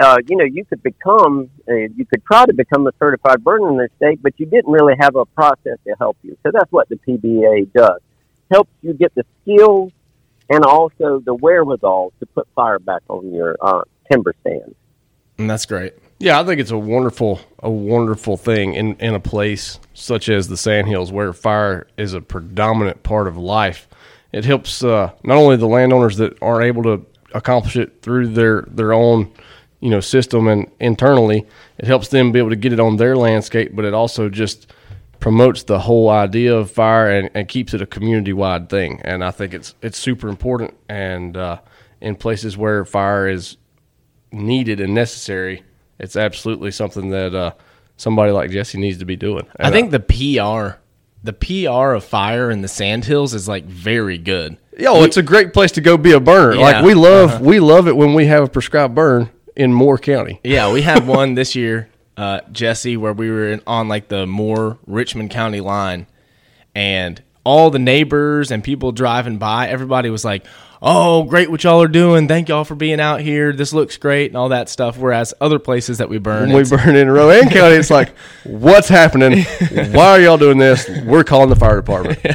uh, you know, you could become, uh, you could try to become a certified burner in the state, but you didn't really have a process to help you. So that's what the PBA does. Helps you get the skills and also the wherewithal to put fire back on your uh, timber stands. And that's great. Yeah, I think it's a wonderful, a wonderful thing in, in a place such as the Sandhills where fire is a predominant part of life. It helps uh, not only the landowners that aren't able to accomplish it through their their own, you know, system and internally. It helps them be able to get it on their landscape, but it also just promotes the whole idea of fire and, and keeps it a community wide thing. And I think it's it's super important. And uh, in places where fire is needed and necessary, it's absolutely something that uh, somebody like Jesse needs to be doing. I And, think the PR, the PR of fire in the Sandhills is like very good. Yo, it's a great place to go be a burner. Yeah. Uh-huh. Like we love, we love it when we have a prescribed burn in Moore County. Yeah, we had one this year, uh, Jesse, where we were in, on like the Moore Richmond County line, and all the neighbors and people driving by, everybody was like, "Oh, great what y'all are doing! Thank y'all for being out here. This looks great and all that stuff." Whereas other places that we burn, When we burn in Rowan County, it's like, what's happening? Why are y'all doing this? We're calling the fire department.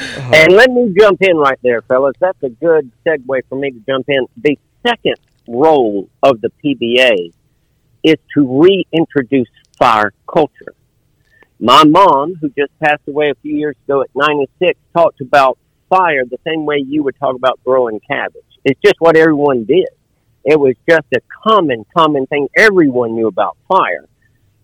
And let me jump in right there, fellas. That's a good segue for me to jump in. The second role of the PBA is to reintroduce fire culture. My mom, who just passed away a few years ago at 96, talked about fire the same way you would talk about growing cabbage. It's just what everyone did. It was just a common, common thing. Everyone knew about fire.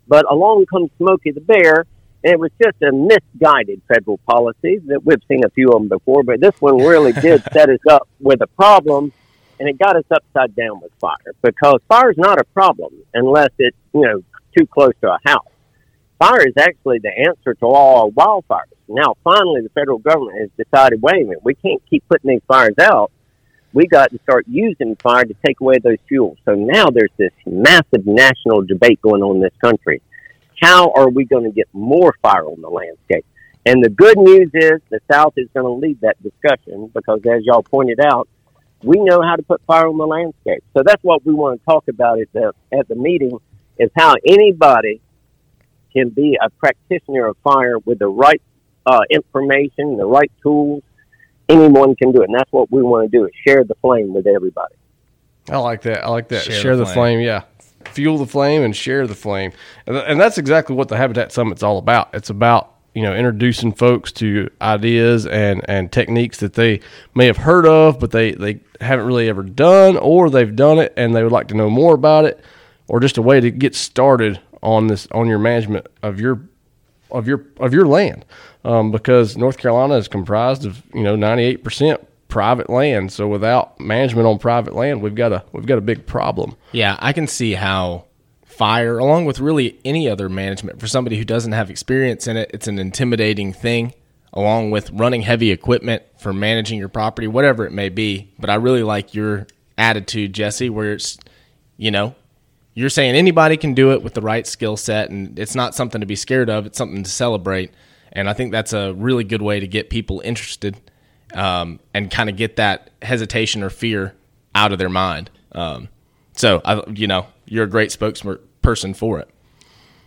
But along comes Smokey the Bear, and it was just a misguided federal policy that we've seen a few of them before, but this one really did set us up with a problem, and it got us upside down with fire because fire is not a problem unless it's you know too close to a house. Fire is actually the answer to all wildfires. Now, finally, the federal government has decided, wait a minute, we can't keep putting these fires out. We got to start using fire to take away those fuels. So now there's this massive national debate going on in this country how are we going to get more fire on the landscape? And the good news is the South is going to lead that discussion because, as y'all pointed out, we know how to put fire on the landscape. So that's what we want to talk about at the at the meeting is how anybody can be a practitioner of fire with the right uh, information, the right tools. Anyone can do it, and that's what we want to do: is share the flame with everybody. I like that. I like that. Share Share, the the, flame. flame. Yeah. Fuel the flame and share the flame. And, and that's exactly what the Habitat Summit's all about. It's about, you know, introducing folks to ideas and, and techniques that they may have heard of, but they, they haven't really ever done, or they've done it and they would like to know more about it, or just a way to get started on this, on your management of your of your of your land, um, because North Carolina is comprised of you know ninety eight percent private land. So without management on private land, we've got a we've got a big problem. Yeah, I can see how fire, along with really any other management, for somebody who doesn't have experience in it, it's an intimidating thing, along with running heavy equipment for managing your property, whatever it may be. But I really like your attitude, Jesse, where it's, you know, you're saying anybody can do it with the right skill set, and it's not something to be scared of, it's something to celebrate. And I think that's a really good way to get people interested um, and kind of get that hesitation or fear out of their mind. Um, so, I, you know, you're a great spokesperson for it.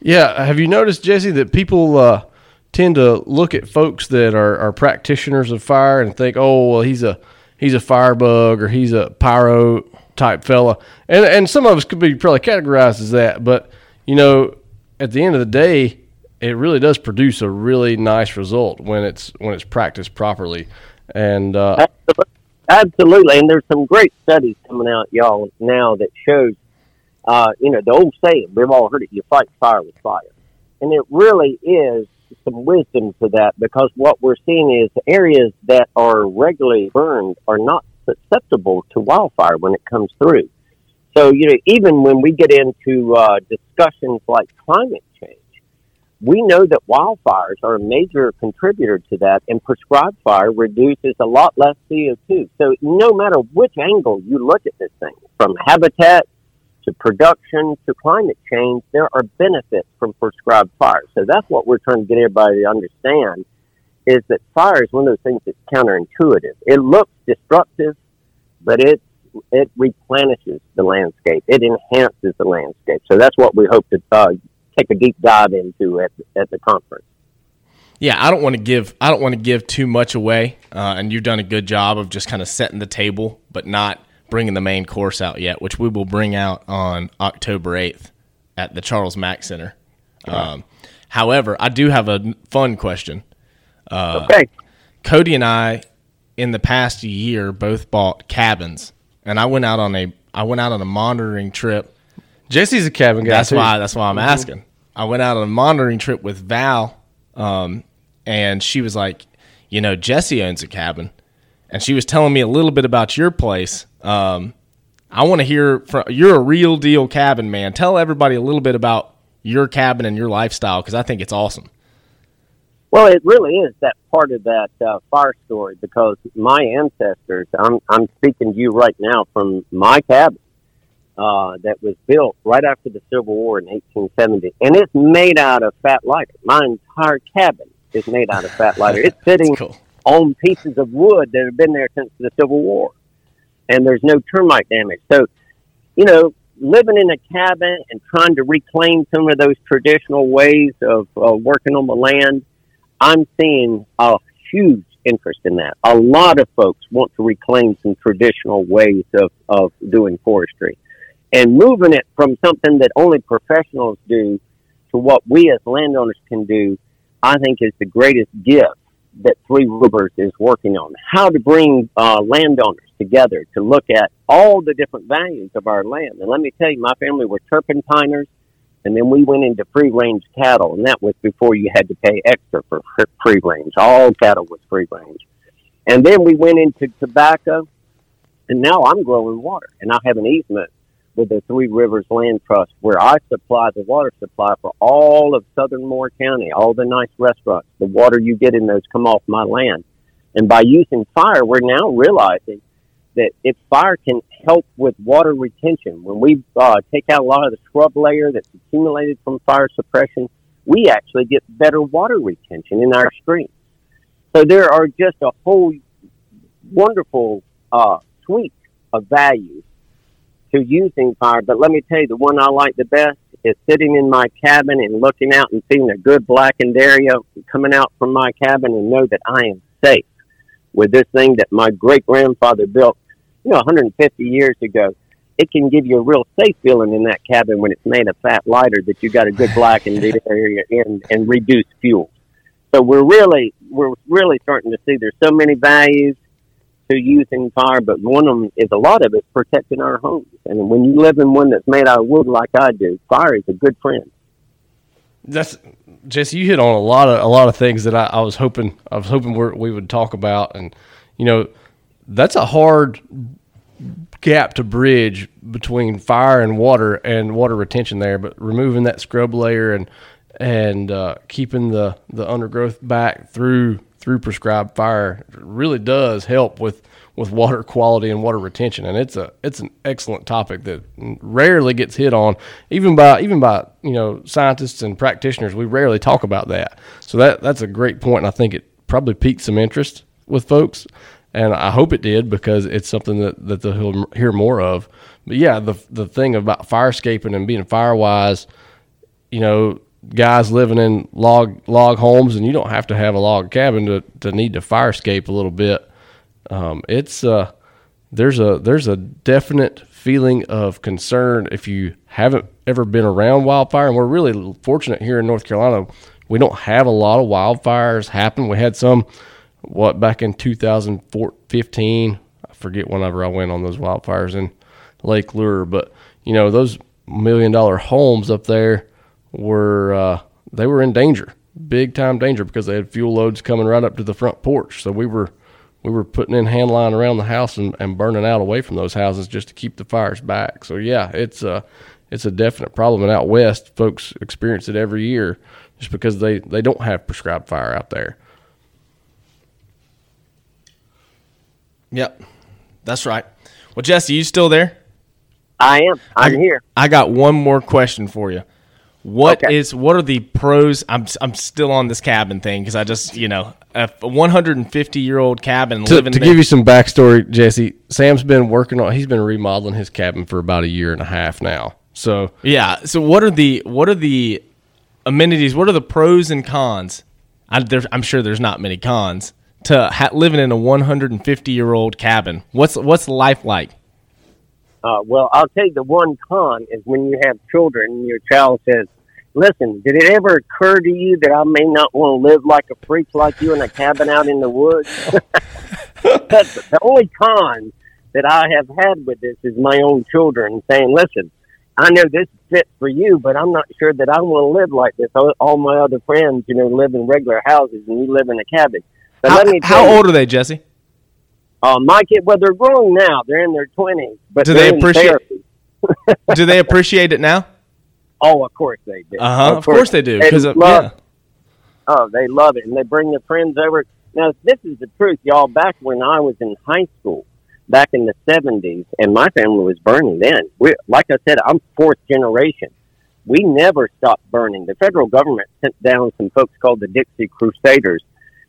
Yeah, have you noticed, Jesse, that people uh, tend to look at folks that are, are practitioners of fire and think, oh, well, he's a he's a firebug or he's a pyro type fella, and and some of us could be probably categorized as that, but you know, at the end of the day, it really does produce a really nice result when it's when it's practiced properly, and uh, Absolutely. And there's some great studies coming out, y'all, now that shows, uh, you know, the old saying, we've all heard it, you fight fire with fire. And it really is some wisdom to that because what we're seeing is areas that are regularly burned are not susceptible to wildfire when it comes through. So, you know, even when we get into uh, discussions like climate change, we know that wildfires are a major contributor to that, and prescribed fire reduces a lot less CO2. So, no matter which angle you look at this thing, from habitat to production to climate change, there are benefits from prescribed fire. So, that's what we're trying to get everybody to understand is that fire is one of those things that's counterintuitive. It looks destructive, but it it replenishes the landscape. It enhances the landscape. So that's what we hope to uh, take a deep dive into at, at the conference. Yeah, I don't want to give I don't want to give too much away, uh, and you've done a good job of just kind of setting the table, but not bringing the main course out yet, which we will bring out on October eighth at the Charles Mack Center. Um, however, I do have a fun question. Uh, okay. Cody and I, in the past year, both bought cabins, and I went out on a I went out on a monitoring trip. Jesse's a cabin guy. That's too. why that's why I'm asking. I went out on a monitoring trip with Val um, and she was like, you know, Jesse owns a cabin, and she was telling me a little bit about your place. Um, I want to hear from you're a real deal cabin man. Tell everybody a little bit about your cabin and your lifestyle because I think it's awesome. Well, it really is that part of that uh, fire story because my ancestors, I'm, I'm speaking to you right now from my cabin uh, that was built right after the Civil War in 1870. And it's made out of fat lighter. My entire cabin is made out of fat lighter. It's sitting cool. on pieces of wood that have been there since the Civil War. And there's no termite damage. So, you know, living in a cabin and trying to reclaim some of those traditional ways of uh, working on the land – I'm seeing a huge interest in that. A lot of folks want to reclaim some traditional ways of, of doing forestry and moving it from something that only professionals do to what we as landowners can do, I think is the greatest gift that Three Rivers is working on. How to bring uh, landowners together to look at all the different values of our land. And let me tell you, my family were turpentiners and then we went into free range cattle, and that was before you had to pay extra for free range. All cattle was free range. And then we went into tobacco, and now I'm growing water, and I have an easement with the Three Rivers Land Trust where I supply the water supply for all of southern Moore County, all the nice restaurants. The water you get in those come off my land. And by using fire, we're now realizing that if fire can help with water retention, when we uh, take out a lot of the scrub layer that's accumulated from fire suppression, we actually get better water retention in our streams. So there are just a whole wonderful uh, suite of values to using fire. But let me tell you, the one I like the best is sitting in my cabin and looking out and seeing a good blackened area coming out from my cabin and know that I am safe with this thing that my great grandfather built you know, 150 years ago, it can give you a real safe feeling in that cabin when it's made of fat lighter that you got a good black blackened area and, and reduced fuel. So we're really, we're really starting to see there's so many values to using fire, but one of them is a lot of it protecting our homes. And when you live in one that's made out of wood like I do, fire is a good friend. That's Jesse. You hit on a lot of a lot of things that I, I was hoping I was hoping we would talk about, and you know that's a hard gap to bridge between fire and water and water retention there. But removing that scrub layer and and uh, keeping the the undergrowth back through through prescribed fire really does help with with water quality and water retention. And it's a it's an excellent topic that rarely gets hit on. Even by even by you know scientists and practitioners we rarely talk about that. So that that's a great point and I think it probably piqued some interest with folks and I hope it did because it's something that, that they'll hear more of. But yeah, the the thing about fire escaping and being firewise, you know, guys living in log log homes, and you don't have to have a log cabin to, to need to fire escape a little bit. Um, it's uh, there's a there's a definite feeling of concern if you haven't ever been around wildfire, and we're really fortunate here in North Carolina. We don't have a lot of wildfires happen. We had some what back in 2015. I forget whenever I went on those wildfires in Lake Lure, but you know those million dollar homes up there were uh, they were in danger, big time danger because they had fuel loads coming right up to the front porch. So we were we were putting in hand line around the house and, and burning out away from those houses just to keep the fires back. So yeah, it's a it's a definite problem. And out west, folks experience it every year just because they they don't have prescribed fire out there. Yep, that's right. Well, Jesse, you still there? I am. I'm I, here. I got one more question for you. What okay. is what are the pros? I'm I'm still on this cabin thing because I just you know a 150 year old cabin to, living. To give you some backstory, Jesse, Sam's been working on. He's been remodeling his cabin for about a year and a half now. So yeah. So what are the what are the amenities? What are the pros and cons? I, I'm sure there's not many cons to ha- living in a 150 year old cabin? What's what's life like? Uh, well, I'll tell you the one con is when you have children your child says, "Listen, did it ever occur to you that I may not want to live like a freak like you in a cabin out in the woods?" That's the only con that I have had with this is my own children saying, "Listen, I know this fits for you, but I'm not sure that I want to live like this. All, all my other friends, you know, live in regular houses, and you live in a cabin. But How, how you, old are they, Jesse? Uh, my kid, well, they're grown now. They're in their twenties, but Do they appreciate- Do they appreciate it now? Oh, of course they do. Uh huh. Of course they do. Because love, yeah. oh, they love it, and they bring their friends over. Now, this is the truth, y'all. Back when I was in high school, back in the '70s, and my family was burning then. We, like I said, I'm fourth generation. We never stopped burning. The federal government sent down some folks called the Dixie Crusaders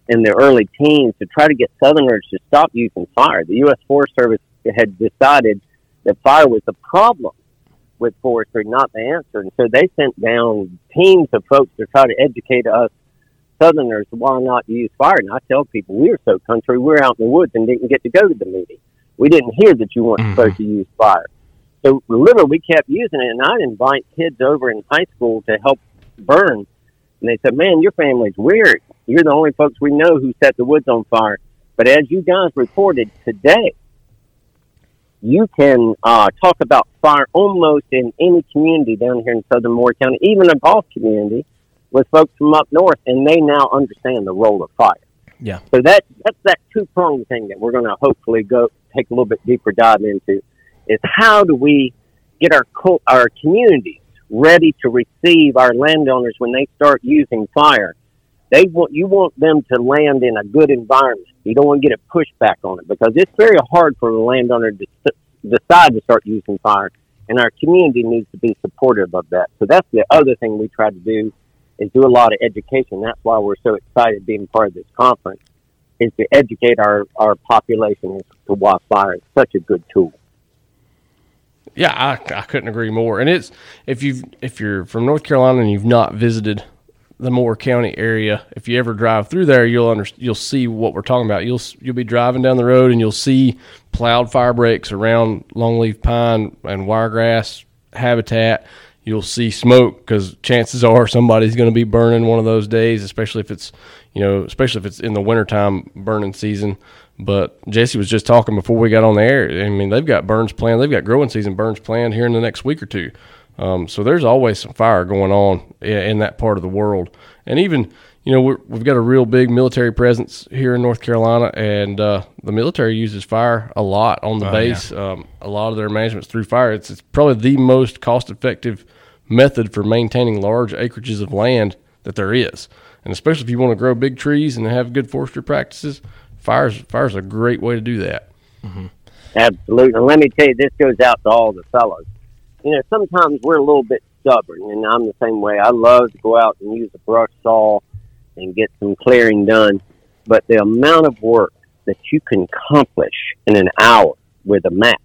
in the early teens to try to get Southerners to stop using fire. The U.S. Forest Service had decided that fire was the problem with forestry, not the answer. And so they sent down teams of folks to try to educate us Southerners why not use fire. And I tell people we were so country, we were out in the woods and didn't get to go to the meeting. We didn't hear that you weren't Mhm. supposed to use fire. So literally, we kept using it, and I'd invite kids over in high school to help burn. And they said, "Man, your family's weird. You're the only folks we know who set the woods on fire." But as you guys reported today, you can uh, talk about fire almost in any community down here in southern Moore County, even a golf community with folks from up north, and they now understand the role of fire. Yeah. So that that's that two pronged thing that we're going to hopefully go take a little bit deeper dive into is how do we get our co- our communities ready to receive our landowners when they start using fire. They want you want them to land in a good environment. You don't want to get a pushback on it because it's very hard for the landowner to decide to start using fire, and our community needs to be supportive of that. So that's the other thing we try to do is do a lot of education. That's why we're so excited being part of this conference is to educate our, our population as to why fire is such a good tool. Yeah, I, I couldn't agree more. And it's if you if you're from North Carolina and you've not visited the Moore County area, if you ever drive through there, you'll under, you'll see what we're talking about. You'll you'll be driving down the road and you'll see plowed fire breaks around longleaf pine and wiregrass habitat. You'll see smoke because chances are somebody's going to be burning one of those days, especially if it's you know especially if it's in the wintertime burning season. But Jesse was just talking before we got on the air. I mean, they've got burns planned. They've got growing season burns planned here in the next week or two. Um, so there's always some fire going on in, in that part of the world. And even, you know, we're, we've got a real big military presence here in North Carolina, and uh, the military uses fire a lot on the base. Um, a lot of their management's through fire. It's, it's probably the most cost effective method for maintaining large acreages of land that there is. And especially if you want to grow big trees and have good forestry practices, fire's fire's a great way to do that. Absolutely. And let me tell you, this goes out to all the fellows. You know, sometimes we're a little bit stubborn, and I'm the same way. I love to go out and use a brush saw and get some clearing done. But the amount of work that you can accomplish in an hour with a match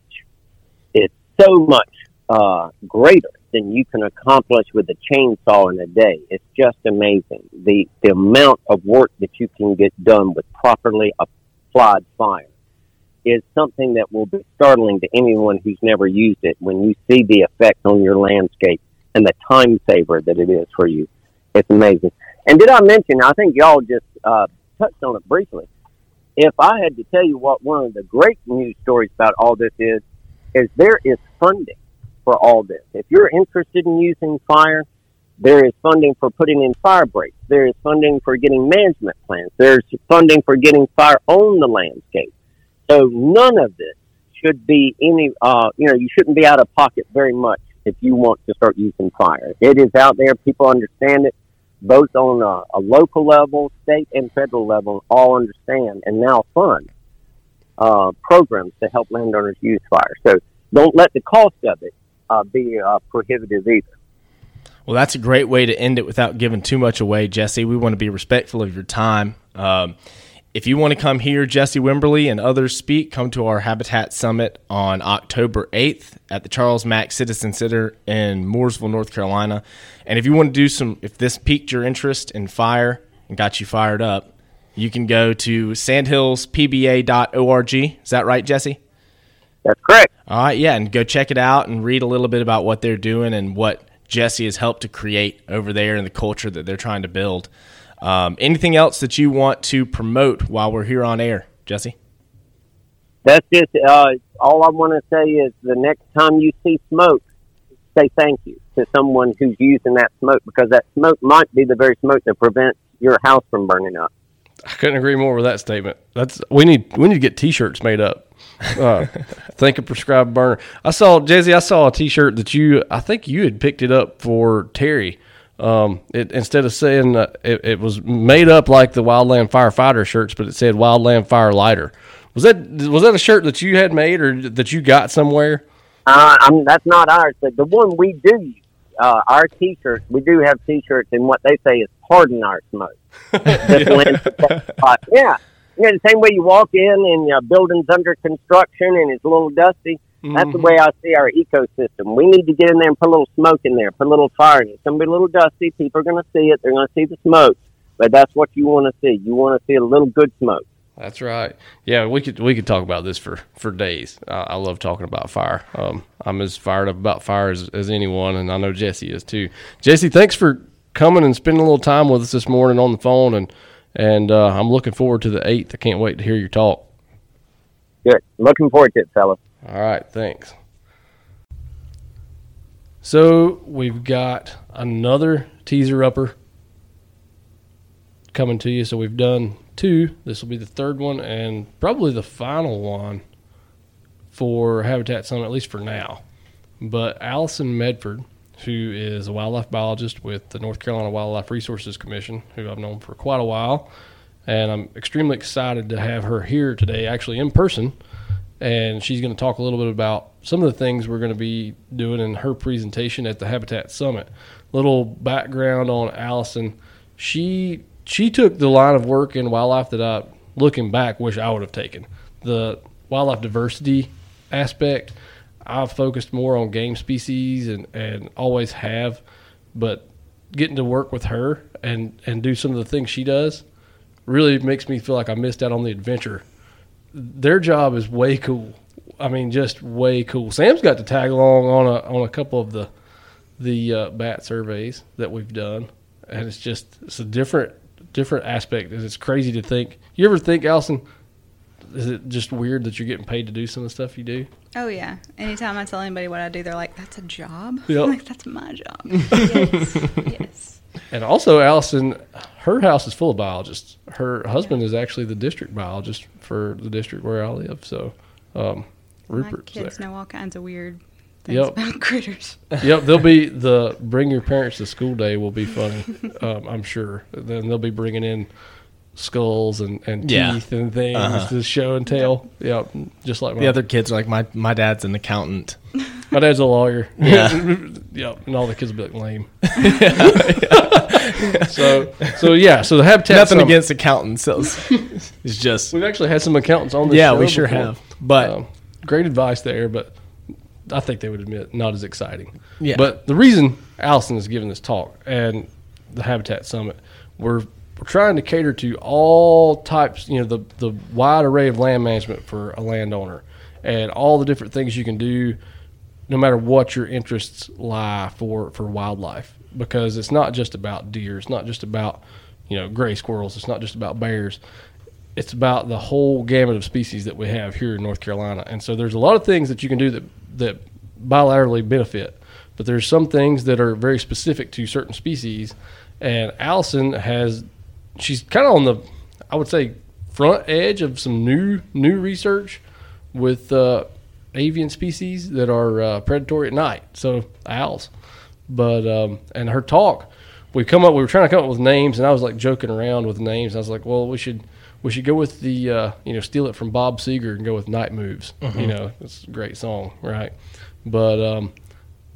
is so much uh, greater than you can accomplish with a chainsaw in a day. It's just amazing. The, the amount of work that you can get done with properly applied fire is something that will be startling to anyone who's never used it when you see the effect on your landscape and the time saver that it is for you. It's amazing. And did I mention, I think y'all just uh, touched on it briefly. If I had to tell you what one of the great news stories about all this is, is there is funding for all this. If you're interested in using fire, there is funding for putting in fire breaks. There is funding for getting management plans. There's funding for getting fire on the landscape. So none of this should be any, uh, you know, you shouldn't be out of pocket very much if you want to start using fire. It is out there. People understand it, both on a, a local level, state and federal level, all understand and now fund uh, programs to help landowners use fire. So don't let the cost of it uh, be uh, prohibitive either. Well, that's a great way to end it without giving too much away, Jesse. We want to be respectful of your time. Um, if you want to come hear Jesse Wimberly and others speak, come to our Habitat Summit on October 8th at the Charles Mack Citizen Center in Mooresville, North Carolina. And if you want to do some, if this piqued your interest in fire and got you fired up, you can go to sandhillspba.org. Is that right, Jesse? That's correct. All right, yeah, and go check it out and read a little bit about what they're doing and what Jesse has helped to create over there and the culture that they're trying to build. Um, anything else that you want to promote while we're here on air, Jesse? That's just uh, all I want to say is the next time you see smoke, say thank you to someone who's using that smoke because that smoke might be the very smoke that prevents your house from burning up. I couldn't agree more with that statement. That's we need we need to get T-shirts made up. Uh, think a prescribed burner. I saw Jesse. I saw a T-shirt that you. I think you had picked it up for Terry. Um, it, instead of saying uh, it, it was made up like the Wildland firefighter shirts, but it said Wildland fire lighter. Was that was that a shirt that you had made or that you got somewhere? Uh, I'm, that's not ours, but the one we do uh, our T-shirts, we do have T-shirts, and what they say is "Pardon our smoke." Uh, yeah, you know, the same way you walk in and uh, buildings under construction and it's a little dusty. That's the way I see our ecosystem. We need to get in there and put a little smoke in there, put a little fire in it. It's going to be a little dusty. People are going to see it. They're going to see the smoke, but that's what you want to see. You want to see a little good smoke. That's right. Yeah, we could we could talk about this for for days. I, I love talking about fire. Um, I'm as fired up about fire as, as anyone, and I know Jesse is too. Jesse, thanks for coming and spending a little time with us this morning on the phone, and and uh, I'm looking forward to the eighth. I can't wait to hear your talk. Good. Looking forward to it, fellas. All right, thanks. So we've got another teaser upper coming to you. So we've done two. This will be the third one and probably the final one for Habitat Summit, at least for now. But Allison Medford, who is a wildlife biologist with the North Carolina Wildlife Resources Commission, who I've known for quite a while, and I'm extremely excited to have her here today, actually in person and she's going to talk a little bit about some of the things we're going to be doing in her presentation at the Habitat Summit. Little background on Allison: she she took the line of work in wildlife that I, looking back, wish I would have taken. The wildlife diversity aspect. I've focused more on game species and, and always have, but getting to work with her and, and do some of the things she does really makes me feel like I missed out on the adventure their job is way cool. I mean, just way cool. Sam's got to tag along on a on a couple of the the uh, bat surveys that we've done, and it's just it's a different different aspect. And it's crazy to think. You ever think, Allison? Is it just weird that you're getting paid to do some of the stuff you do? Oh yeah. Anytime I tell anybody what I do, they're like, "That's a job." Yep. I'm like, "That's my job." yes. Yes. And also, Allison, her house is full of biologists. Her husband is actually the district biologist for the district where I live. So, um, My kids there. know all kinds of weird things Yep. about critters. yep, they'll be the bring your parents to school day will be funny. um, I'm sure. Then they'll be bringing in skulls and, and Yeah. teeth and things Uh-huh. to show and tell. Yep, just like my The other kids are like my my dad's an accountant. my dad's a lawyer. Yeah. yep, and all the kids will be like lame. so so yeah, so the habitat. Nothing Summit- against accountants. It's, just We've actually had some accountants on the yeah, we sure before. have. But Um, great advice there, but I think they would admit not as exciting. Yeah. But the reason Allison is giving this talk and the Habitat Summit, we're, we're trying to cater to all types, you know, the, the wide array of land management for a landowner and all the different things you can do no matter what your interests lie for, for wildlife. Because it's not just about deer, it's not just about, you know, gray squirrels, it's not just about bears it's about the whole gamut of species that we have here in North Carolina. And so there's a lot of things that you can do that that bilaterally benefit, but there's some things that are very specific to certain species. And Allison has she's kind of on the I would say front edge of some new new research with uh, avian species that are uh, predatory at night. So owls. But um, and her talk, we come up. We were trying to come up with names, and I was like joking around with names. I was like, well, we should we should go with the uh, you know steal it from Bob Seger and go with Night Moves. You know, it's a great song, right? But um,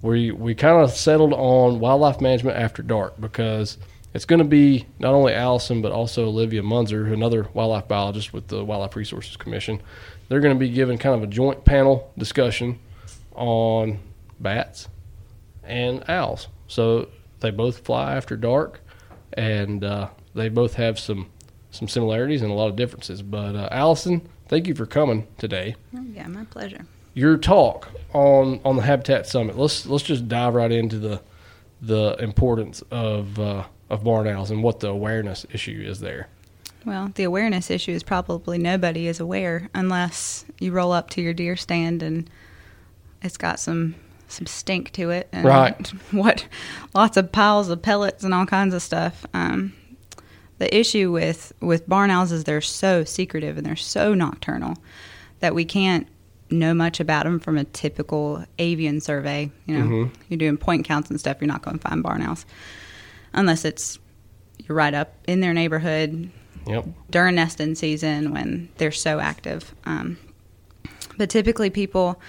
we we kind of settled on wildlife management after dark because it's going to be not only Allison but also Olivia Munzer, another wildlife biologist with the Wildlife Resources Commission. They're going to be giving kind of a joint panel discussion on bats and owls. So they both fly after dark, and uh, they both have some some similarities and a lot of differences. But uh, Allison, thank you for coming today. Oh, yeah, my pleasure. Your talk on on the Habitat Summit. Let's let's just dive right into the the importance of uh, of barn owls and what the awareness issue is there. Well, the awareness issue is probably nobody is aware unless you roll up to your deer stand and it's got some some stink to it, and Right. What lots of piles of pellets and all kinds of stuff. Um, the issue with with barn owls is they're so secretive and they're so nocturnal that we can't know much about them from a typical avian survey. You know, you're doing point counts and stuff. You're not going to find barn owls unless it's you're right up in their neighborhood Yep. during nesting season when they're so active. Um, but typically, people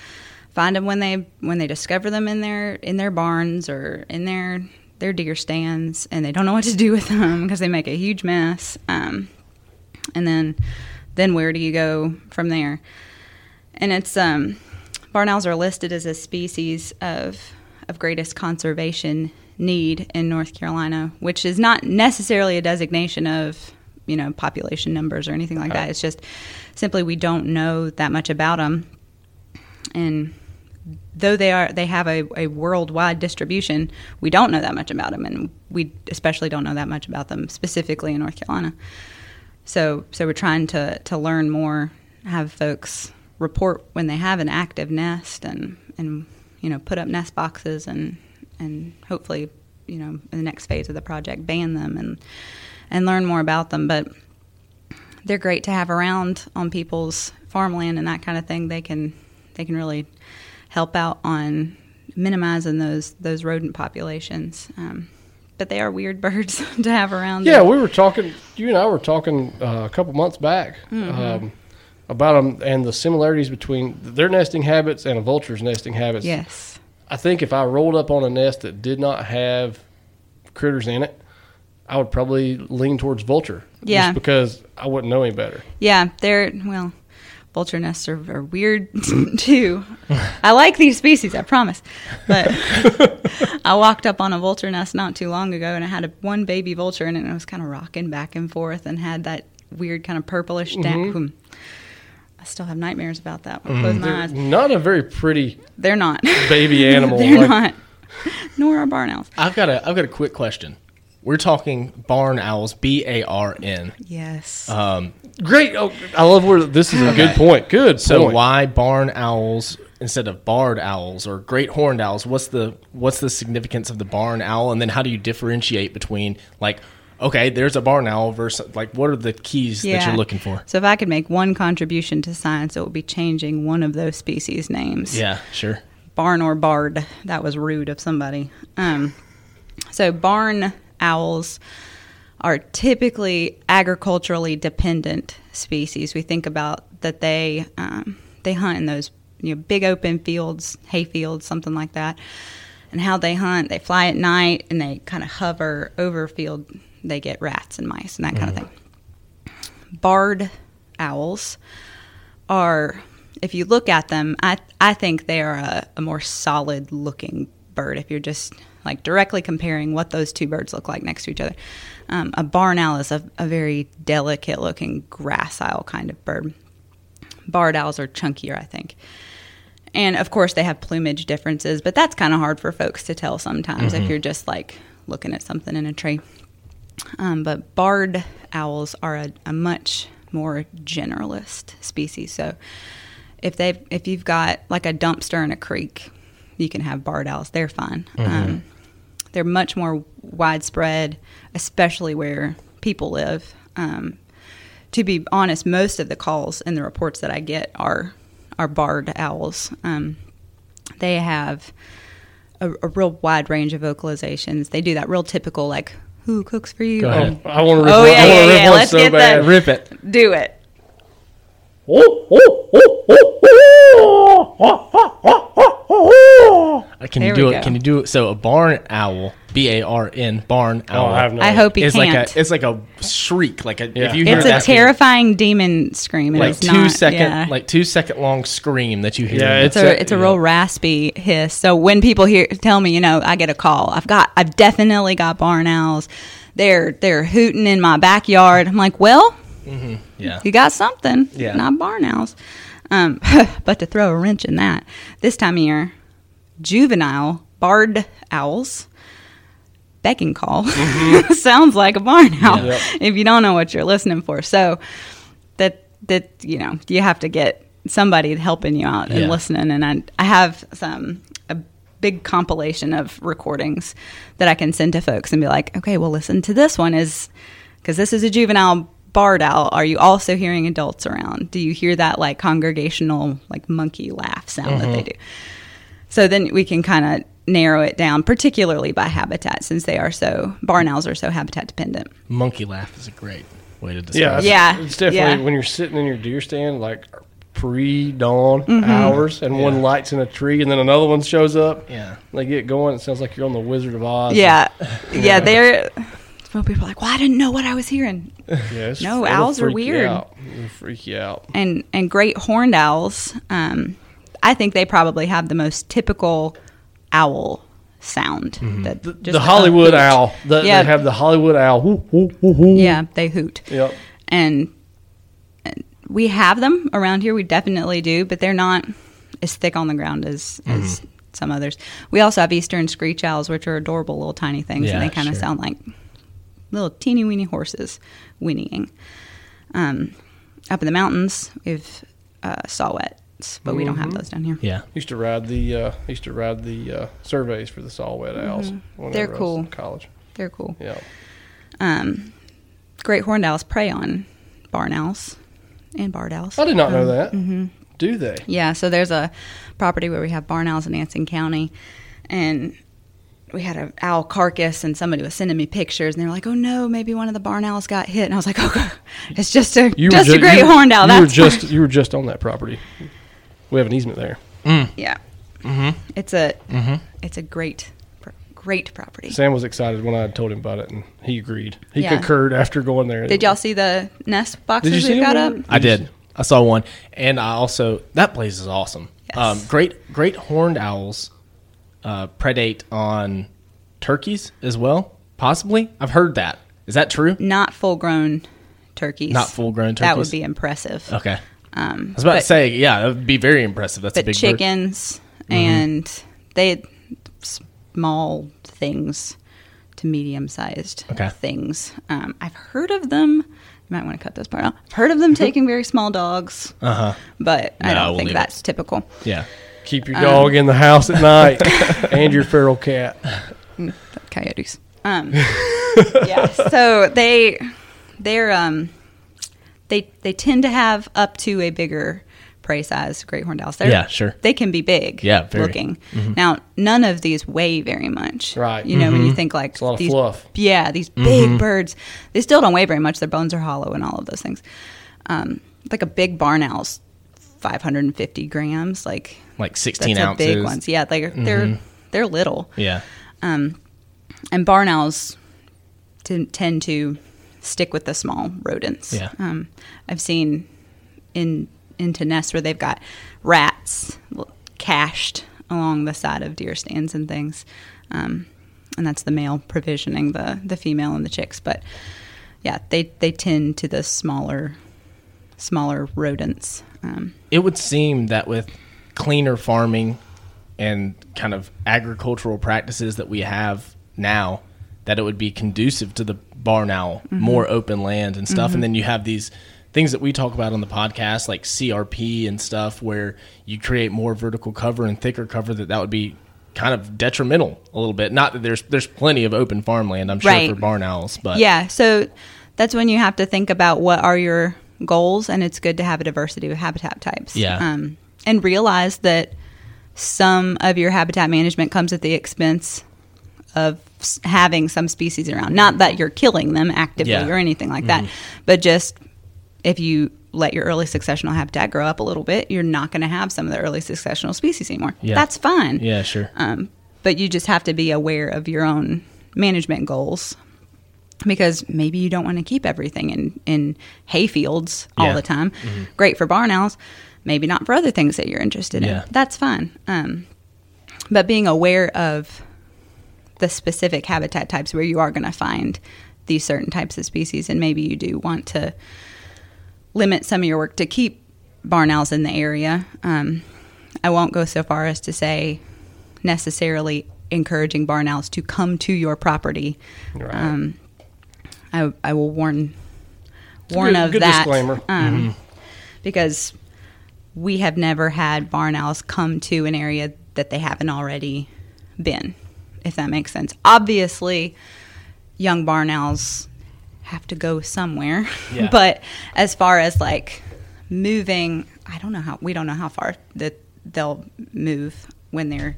find them when they when they discover them in their in their barns or in their their deer stands, and they don't know what to do with them because they make a huge mess. Um, and then then where do you go from there? And it's um, barn owls are listed as a species of of greatest conservation need in North Carolina, which is not necessarily a designation of you know population numbers or anything like that. It's just simply we don't know that much about them, and though they are they have a, a worldwide distribution, we don't know that much about them, and we especially don't know that much about them specifically in North Carolina. So so we're trying to to learn more, have folks report when they have an active nest, and and you know put up nest boxes, and and hopefully you know in the next phase of the project ban them and and learn more about them, but. They're great to have around on people's farmland and that kind of thing. They can they can really help out on minimizing those those rodent populations. Um, but they are weird birds to have around. Yeah, we were talking. You and I were talking uh, a couple months back Mm-hmm. um, about them and the similarities between their nesting habits and a vulture's nesting habits. yes. I think if I rolled up on a nest that did not have critters in it, I would probably lean towards vulture. Yeah. Just because I wouldn't know any better. Yeah, they're well. Vulture nests are, are weird too. I like these species, I promise. But I walked up on a vulture nest not too long ago, and it had a, one baby vulture in it, and it was kind of rocking back and forth, and had that weird kind of purplish Mm-hmm. down. I still have nightmares about that. I close my They're eyes. not a very pretty They're not. baby animal. They're Like, not. Nor are barn owls. I've got a I've got a quick question. We're talking barn owls, B A R N. Yes. Um, Great. Oh, I love where this is a good point. Good. so point. why barn owls instead of barred owls or great horned owls? What's the what's the significance of the barn owl? And then how do you differentiate between like okay, there's a barn owl versus like what are the keys that you're looking for? So if I could make one contribution to science, it would be changing one of those species names. Yeah, sure. Barn or bard. That was rude of somebody. Um, so barn owls are typically agriculturally dependent species. We think about that they um, they hunt in those you know big open fields, hay fields, something like that. And how they hunt, they fly at night and they kind of hover over field. They get rats and mice and that kind of thing. Barred owls are, if you look at them, I I think they are a, a more solid looking bird. If you're just like directly comparing what those two birds look like next to each other, um, a barn owl is a, a very delicate looking gracile kind of bird. Barred owls are chunkier, I think. And of course, they have plumage differences, but that's kind of hard for folks to tell sometimes if you're just like looking at something in a tree. Um, but barred owls are a, a much more generalist species. So if they if you've got like a dumpster in a creek, you can have barred owls. They're fine. Um, they're much more widespread, especially where people live. Um, to be honest, most of the calls and the reports that I get are are barred owls. Um, they have a, a real wide range of vocalizations. They do that real typical like "Who cooks for you?" Go Um, ahead. I want to rip, Oh, one- yeah, I yeah, rip yeah. Let's so get bad. that. Rip it. do it. Uh, Can There you do we it? go. Can you do it? So a barn owl, B A R N, barn Oh, owl. I have no. I hope he is can't. like a it's like a shriek like a Yeah. if you hear it's a that terrifying demon scream. and like it's two not, second yeah. like two second long scream that you hear. Yeah, it's It's a a- it's a yeah. real raspy hiss. So when people hear tell me, you know, I get a call. I've got I've definitely got barn owls. They're they're hooting in my backyard. I'm like, well, yeah. you got something. Yeah. Not barn owls. Um, but to throw a wrench in that, this time of year, juvenile barred owls begging call sounds like a barn owl Yep. if you don't know what you're listening for. So that that you know you have to get somebody helping you out and Yeah. listening. And I I have some a big compilation of recordings that I can send to folks and be like, okay, well, listen to this one is because this is a juvenile barred owl. Are you also hearing adults around? Do you hear that like congregational like monkey laugh sound that they mm-hmm. do? So then we can kind of narrow it down, particularly by habitat, since they are so barn owls are so habitat dependent. Monkey laugh is a great way to describe Yeah, it. it's- Yeah, It's definitely yeah. when you're sitting in your deer stand, like pre-dawn mm-hmm. hours, and one lights in a tree, and then another one shows up. Yeah. They get going. It sounds like you're on the Wizard of Oz. Yeah, yeah, they're. Well, people are like, "Well, I didn't know what I was hearing." yeah No, it'll owls are freak you weird. out. Freak you out. and and great horned owls. Um, I think they probably have the most typical owl sound. That just Mm-hmm. the Hollywood hoot. owl. The, Yeah. They have the Hollywood owl. Whoo, whoo, whoo, whoo. Yeah, they hoot. Yep. and and we have them around here. We definitely do, but they're not as thick on the ground as Mm-hmm. as some others. We also have eastern screech owls, which are adorable little tiny things, Yeah, and they kind of sure. sound like little teeny weeny horses whinnying. Um, up in the mountains, we've uh, saw-whets, but we don't Mm-hmm. have those down here. Yeah. Used to ride the uh, used to ride the uh, surveys for the saw-whet owls. whenever Mm-hmm. They're I was cool. in college. They're cool. Yeah. Um, great horned owls prey on barn owls and barred owls. I did not know Um, that. mhm. Do they? Yeah, so there's a property where we have barn owls in Anson County, and we had an owl carcass, and somebody was sending me pictures, and they were like, "Oh no, maybe one of the barn owls got hit," and I was like, "Oh, God, it's just a You just were a great you- horned owl." You were That's just fine." you were just on that property. We have an easement there. yeah. Mm-hmm. It's a it's a great great property. Sam was excited when I told him about it, and he agreed. He Yeah. concurred after going there. Did y'all see the nest boxes Did you see we got up? I did. I saw one, and I also that place is awesome. Yes. Um, great, great horned owls uh, predate on turkeys as well. Possibly, I've heard that. Is that true? Not full grown turkeys. Not full-grown turkeys. That would be impressive. Okay. Um, I was about but- to say, yeah, that would be very impressive. That's a but big bird. chickens and they small things to medium sized Okay. things. Um, I've heard of them. You might want to cut this part out. I've heard of them taking very small dogs, Uh huh. but I don't we'll think that's typical. Yeah. Keep Um, your dog in the house at night, and your feral cat. Coyotes. Um, yeah. So they they're um they they tend to have up to a bigger prey size great horned owls. They're, Yeah, sure. They can be big. Yeah, very. looking. Now, none of these weigh very much. Right. You know, when you think like It's a lot of these, fluff. Yeah, these big birds. They still don't weigh very much. Their bones are hollow and all of those things. Um, like a big barn owl's 550 grams. Like Like 16 a ounces. big ones. Yeah, like they're they're little Yeah. Um, and barn owls t- tend to stick with the small rodents. Yeah. Um, I've seen in into nests where they've got rats cached along the side of deer stands and things, um, and that's the male provisioning the the female and the chicks. But yeah, they they tend to the smaller smaller rodents. Um, It would seem that with cleaner farming and kind of agricultural practices that we have now, that it would be conducive to the barn owl, Mm-hmm. more open land and stuff. And then you have these things that we talk about on the podcast, like CRP and stuff, where you create more vertical cover and thicker cover. That that would be kind of detrimental a little bit. Not that there's there's plenty of open farmland, I'm sure Right. for barn owls, but yeah, so that's when you have to think about what are your goals, and it's good to have a diversity of habitat types. Yeah. um, and realize that some of your habitat management comes at the expense of having some species around. Not that you're killing them actively Yeah. or anything like that, but just if you let your early successional habitat grow up a little bit, you're not going to have some of the early successional species anymore. Yeah. That's fine. yeah, sure. Um, but you just have to be aware of your own management goals because maybe you don't want to keep everything in, in hay fields all Yeah. the time. Great for barn owls, maybe not for other things that you're interested Yeah. in. That's fine. Um, but being aware of the specific habitat types where you are going to find these certain types of species, and maybe you do want to limit some of your work to keep barn owls in the area. Um, I won't go so far as to say necessarily encouraging barn owls to come to your property. Right. Um, I, I will warn warn good- of good that disclaimer. um, because we have never had barn owls come to an area that they haven't already been, if that makes sense. Obviously, young barn owls have to go somewhere, Yeah. but as far as like moving, I don't know how we don't know how far that they'll move when they're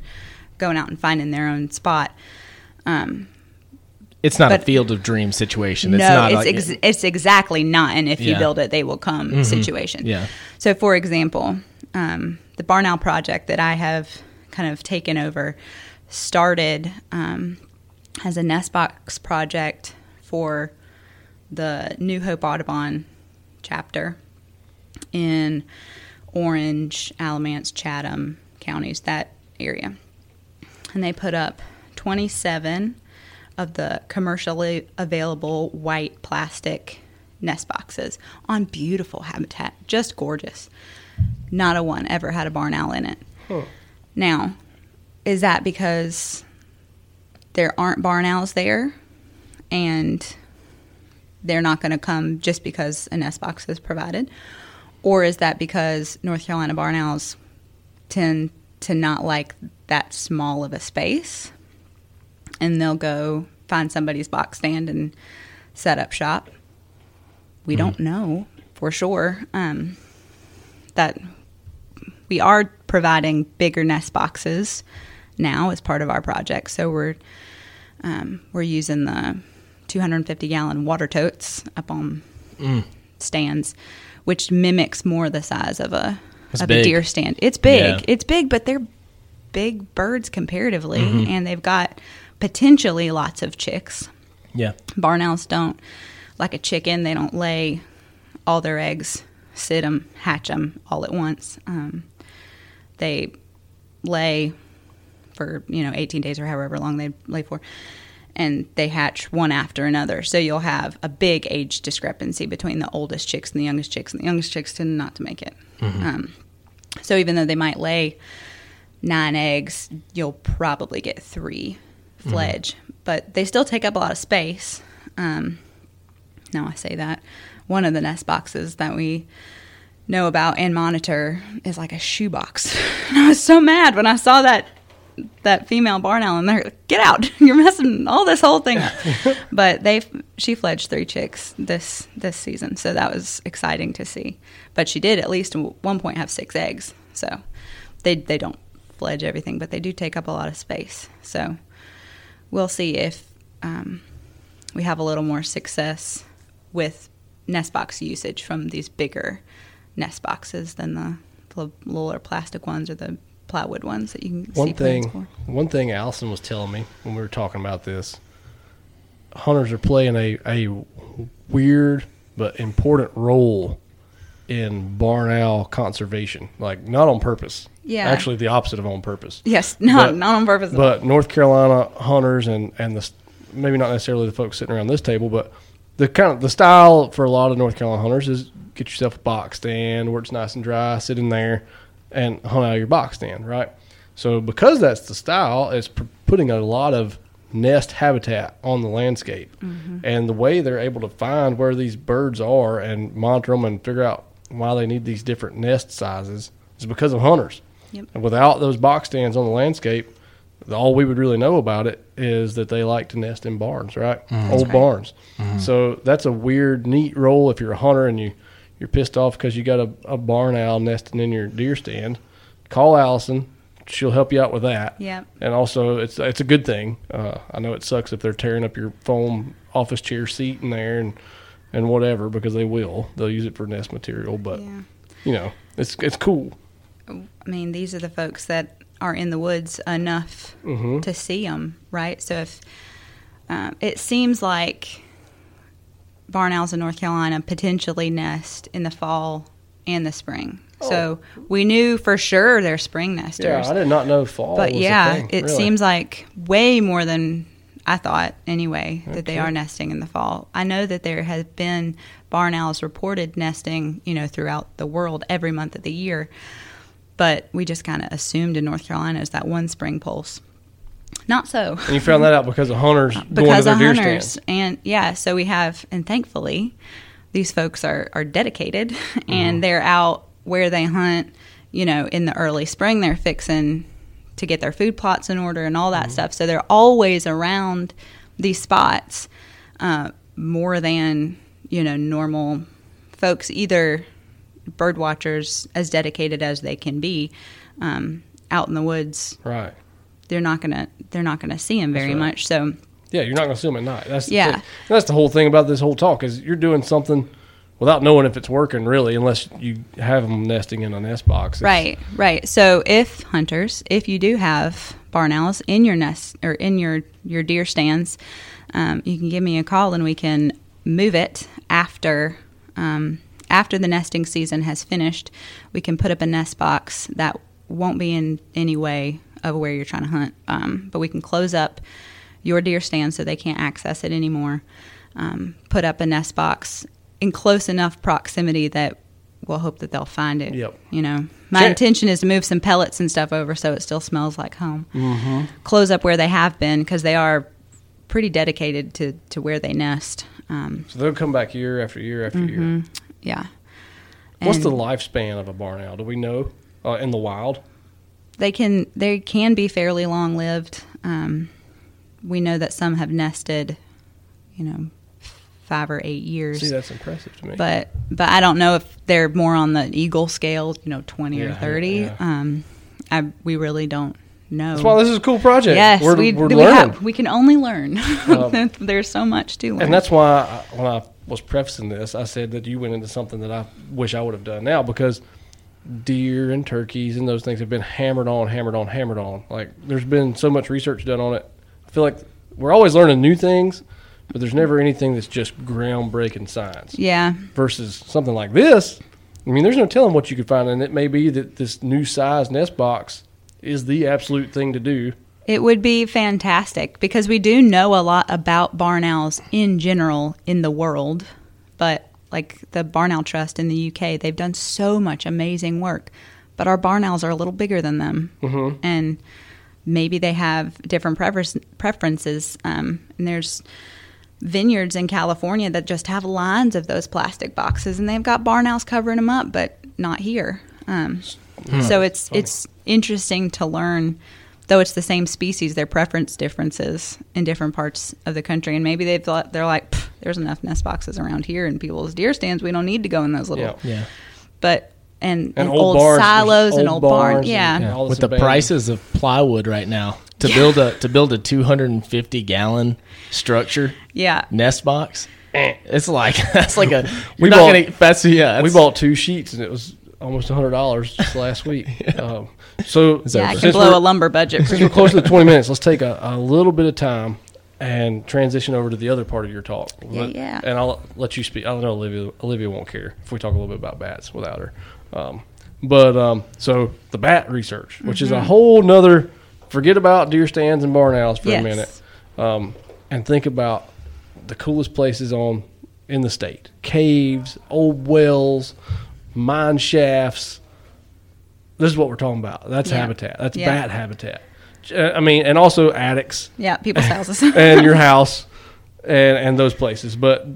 going out and finding their own spot. Um, It's not a field of dreams situation. It's no, not it's like ex- it's exactly not an if you build it, they will come situation. Yeah. So, for example, um, the Barn Owl project that I have kind of taken over started um, as a nest box project for the New Hope Audubon chapter in Orange, Alamance, Chatham counties, that area. And they put up 27 of the commercially available white plastic nest boxes on beautiful habitat, just gorgeous. Not a one ever had a barn owl in it. Now, is that because there aren't barn owls there and they're not going to come just because a nest box is provided? Or is that because North Carolina barn owls tend to not like that small of a space and they'll go find somebody's box stand and set up shop? We don't know for sure. Um, that we are providing bigger nest boxes now as part of our project. So we're um, we're using the 250 gallon water totes up on stands, which mimics more the size of a It's of big. a deer stand. It's big. Yeah. It's big, but they're big birds comparatively, and they've got potentially lots of chicks. yeah. Barn owls don't like a chicken. They don't lay all their eggs, sit them, hatch them all at once. Um, they lay for you know 18 days or however long they lay for, and they hatch one after another. So you'll have a big age discrepancy between the oldest chicks and the youngest chicks, and the youngest chicks tend not to make it. Um, so even though they might lay nine eggs, you'll probably get three fledge, but they still take up a lot of space. Um, now I say that. One of the nest boxes that we know about and monitor is like a shoebox. And I was so mad when I saw that that female barn owl and they're like, get out. You're messing all this whole thing up. But they she fledged three chicks this this season so that was exciting to see. But she did at least at one point have six eggs so they they don't fledge everything but they do take up a lot of space. So we'll see if um, we have a little more success with nest box usage from these bigger nest boxes than the, the littler plastic ones or the plywood ones that you can see One plans thing, one thing Allison was telling me when we were talking about this, hunters are playing a, a weird but important role in barn owl conservation. Like not on purpose. Yeah. Actually, the opposite of on purpose. Yes, not But- not on purpose. But North Carolina hunters and and the maybe not necessarily the folks sitting around this table, but the kind of the style for a lot of North Carolina hunters is get yourself a box stand where it's nice and dry, sit in there, and hunt out of your box stand, right? So because that's the style, it's putting a lot of nest habitat on the landscape, mm-hmm. and the way they're able to find where these birds are and monitor them and figure out why they need these different nest sizes is because of hunters. Yep. And without those box stands on the landscape, all we would really know about it is that they like to nest in barns, right? Old right. barns. So that's a weird, neat role if you're a hunter and you you're pissed off because you got a, a barn owl nesting in your deer stand. Call Allison; she'll help you out with that. Yep. And also, it's it's a good thing. Uh, I know it sucks if they're tearing up your foam office chair seat in there and and whatever because they will. They'll use it for nest material, but yeah. you know, it's it's cool. I mean, these are the folks that are in the woods enough Mm-hmm. to see them, right? So if um, it seems like barn owls in North Carolina potentially nest in the fall and the spring. So we knew for sure they're spring nesters. Oh. Yeah, I did not know fall. but was a yeah, it really. seems like way more than I thought anyway that they are nesting in the fall. I know that there has been barn owls reported nesting, you know, throughout the world every month of the year, but we just kind of assumed in North Carolina is that one spring pulse. Not so. And you found that out because of hunters going to because their of deer hunters and yeah so we have and thankfully these folks are are dedicated Mm-hmm. and they're out where they hunt you know in the early spring they're fixing to get their food plots in order and all that stuff. So they're always around these spots uh, more than you know normal folks, either bird watchers as dedicated as they can be um, out in the woods. Right. They're not gonna they're not gonna see them very right. much. So Yeah, you're not going to see them at night. That's Yeah. thing. That's the whole thing about this whole talk is you're doing something without knowing if it's working really, unless you have them nesting in a nest box. Right, right. So if hunters, if you do have barn owls in your nest or in your your deer stands, um, you can give me a call and we can move it after um, after the nesting season has finished. We can put up a nest box that won't be in any way of where you're trying to hunt, um, but we can close up your deer stand so they can't access it anymore. Um, put up a nest box in close enough proximity that we'll hope that they'll find it. Yep. You know, my Sure. intention is to move some pellets and stuff over so it still smells like home. Mm-hmm. Close up where they have been because they are pretty dedicated to, to where they nest. Um, So they'll come back year after year after year. yeah. What's the lifespan of a barn owl? Do we know uh, in the wild? They can they can be fairly long lived. Um, we know that some have nested, you know, five or eight years. See, that's impressive to me. but but I don't know if they're more on the eagle scale, you know, twenty or thirty. yeah. Um, I we really don't know. that's why this is a cool project. yes, we're, we we're we, learning. have, we can only learn. Um, There's so much to learn. And that's why I, when I was prefacing this, I said that you went into something that I wish I would have done now because deer and turkeys and those things have been hammered on, hammered on, hammered on. Like there's been so much research done on it. I feel like we're always learning new things, but there's never anything that's just groundbreaking science. yeah, Versus something like this. I mean, there's no telling what you could find, and it may be that this new size nest box is the absolute thing to do. It would be fantastic because we do know a lot about barn owls in general in the world, but like the Barn Owl Trust in the UK, they've done so much amazing work, but our barn owls are a little bigger than them, mm-hmm. and maybe they have different prefer- preferences. Um, and there's vineyards in California that just have lines of those plastic boxes, and they've got barn owls covering them up, but not here. Um, So it's it's interesting to learn, though it's the same species, their preference differences in different parts of the country, and maybe they thought they're like, there's enough nest boxes around here in people's deer stands. We don't need to go in those little, Yeah. Yeah. but and, And and old old, barns, silos and old old barns, barns yeah. and- Yeah. With the abandoned- prices of plywood right now to build a to build a 250 gallon structure yeah, nest box, it's like that's like a We we not bought- gonna that's yeah we bought two sheets, and it was almost hundred dollars just last week. um, so So yeah. I can blow a lumber budget. Since we're close to the 20 minutes, let's take a, a little bit of time and transition over to the other part of your talk. Yeah, Let- yeah. And I'll let you speak. I don't know, Olivia. Olivia won't care if we talk a little bit about bats without her. Um, but um, so the bat research, which is a whole nother. Forget about deer stands and barn owls for Yes. a minute, um, and think about the coolest places on in the state: caves, old wells, mine shafts. This is what we're talking about. That's Yeah. habitat. That's Yeah. bat habitat. Uh, I mean, and also attics yeah, people's houses. and your house and and those places. But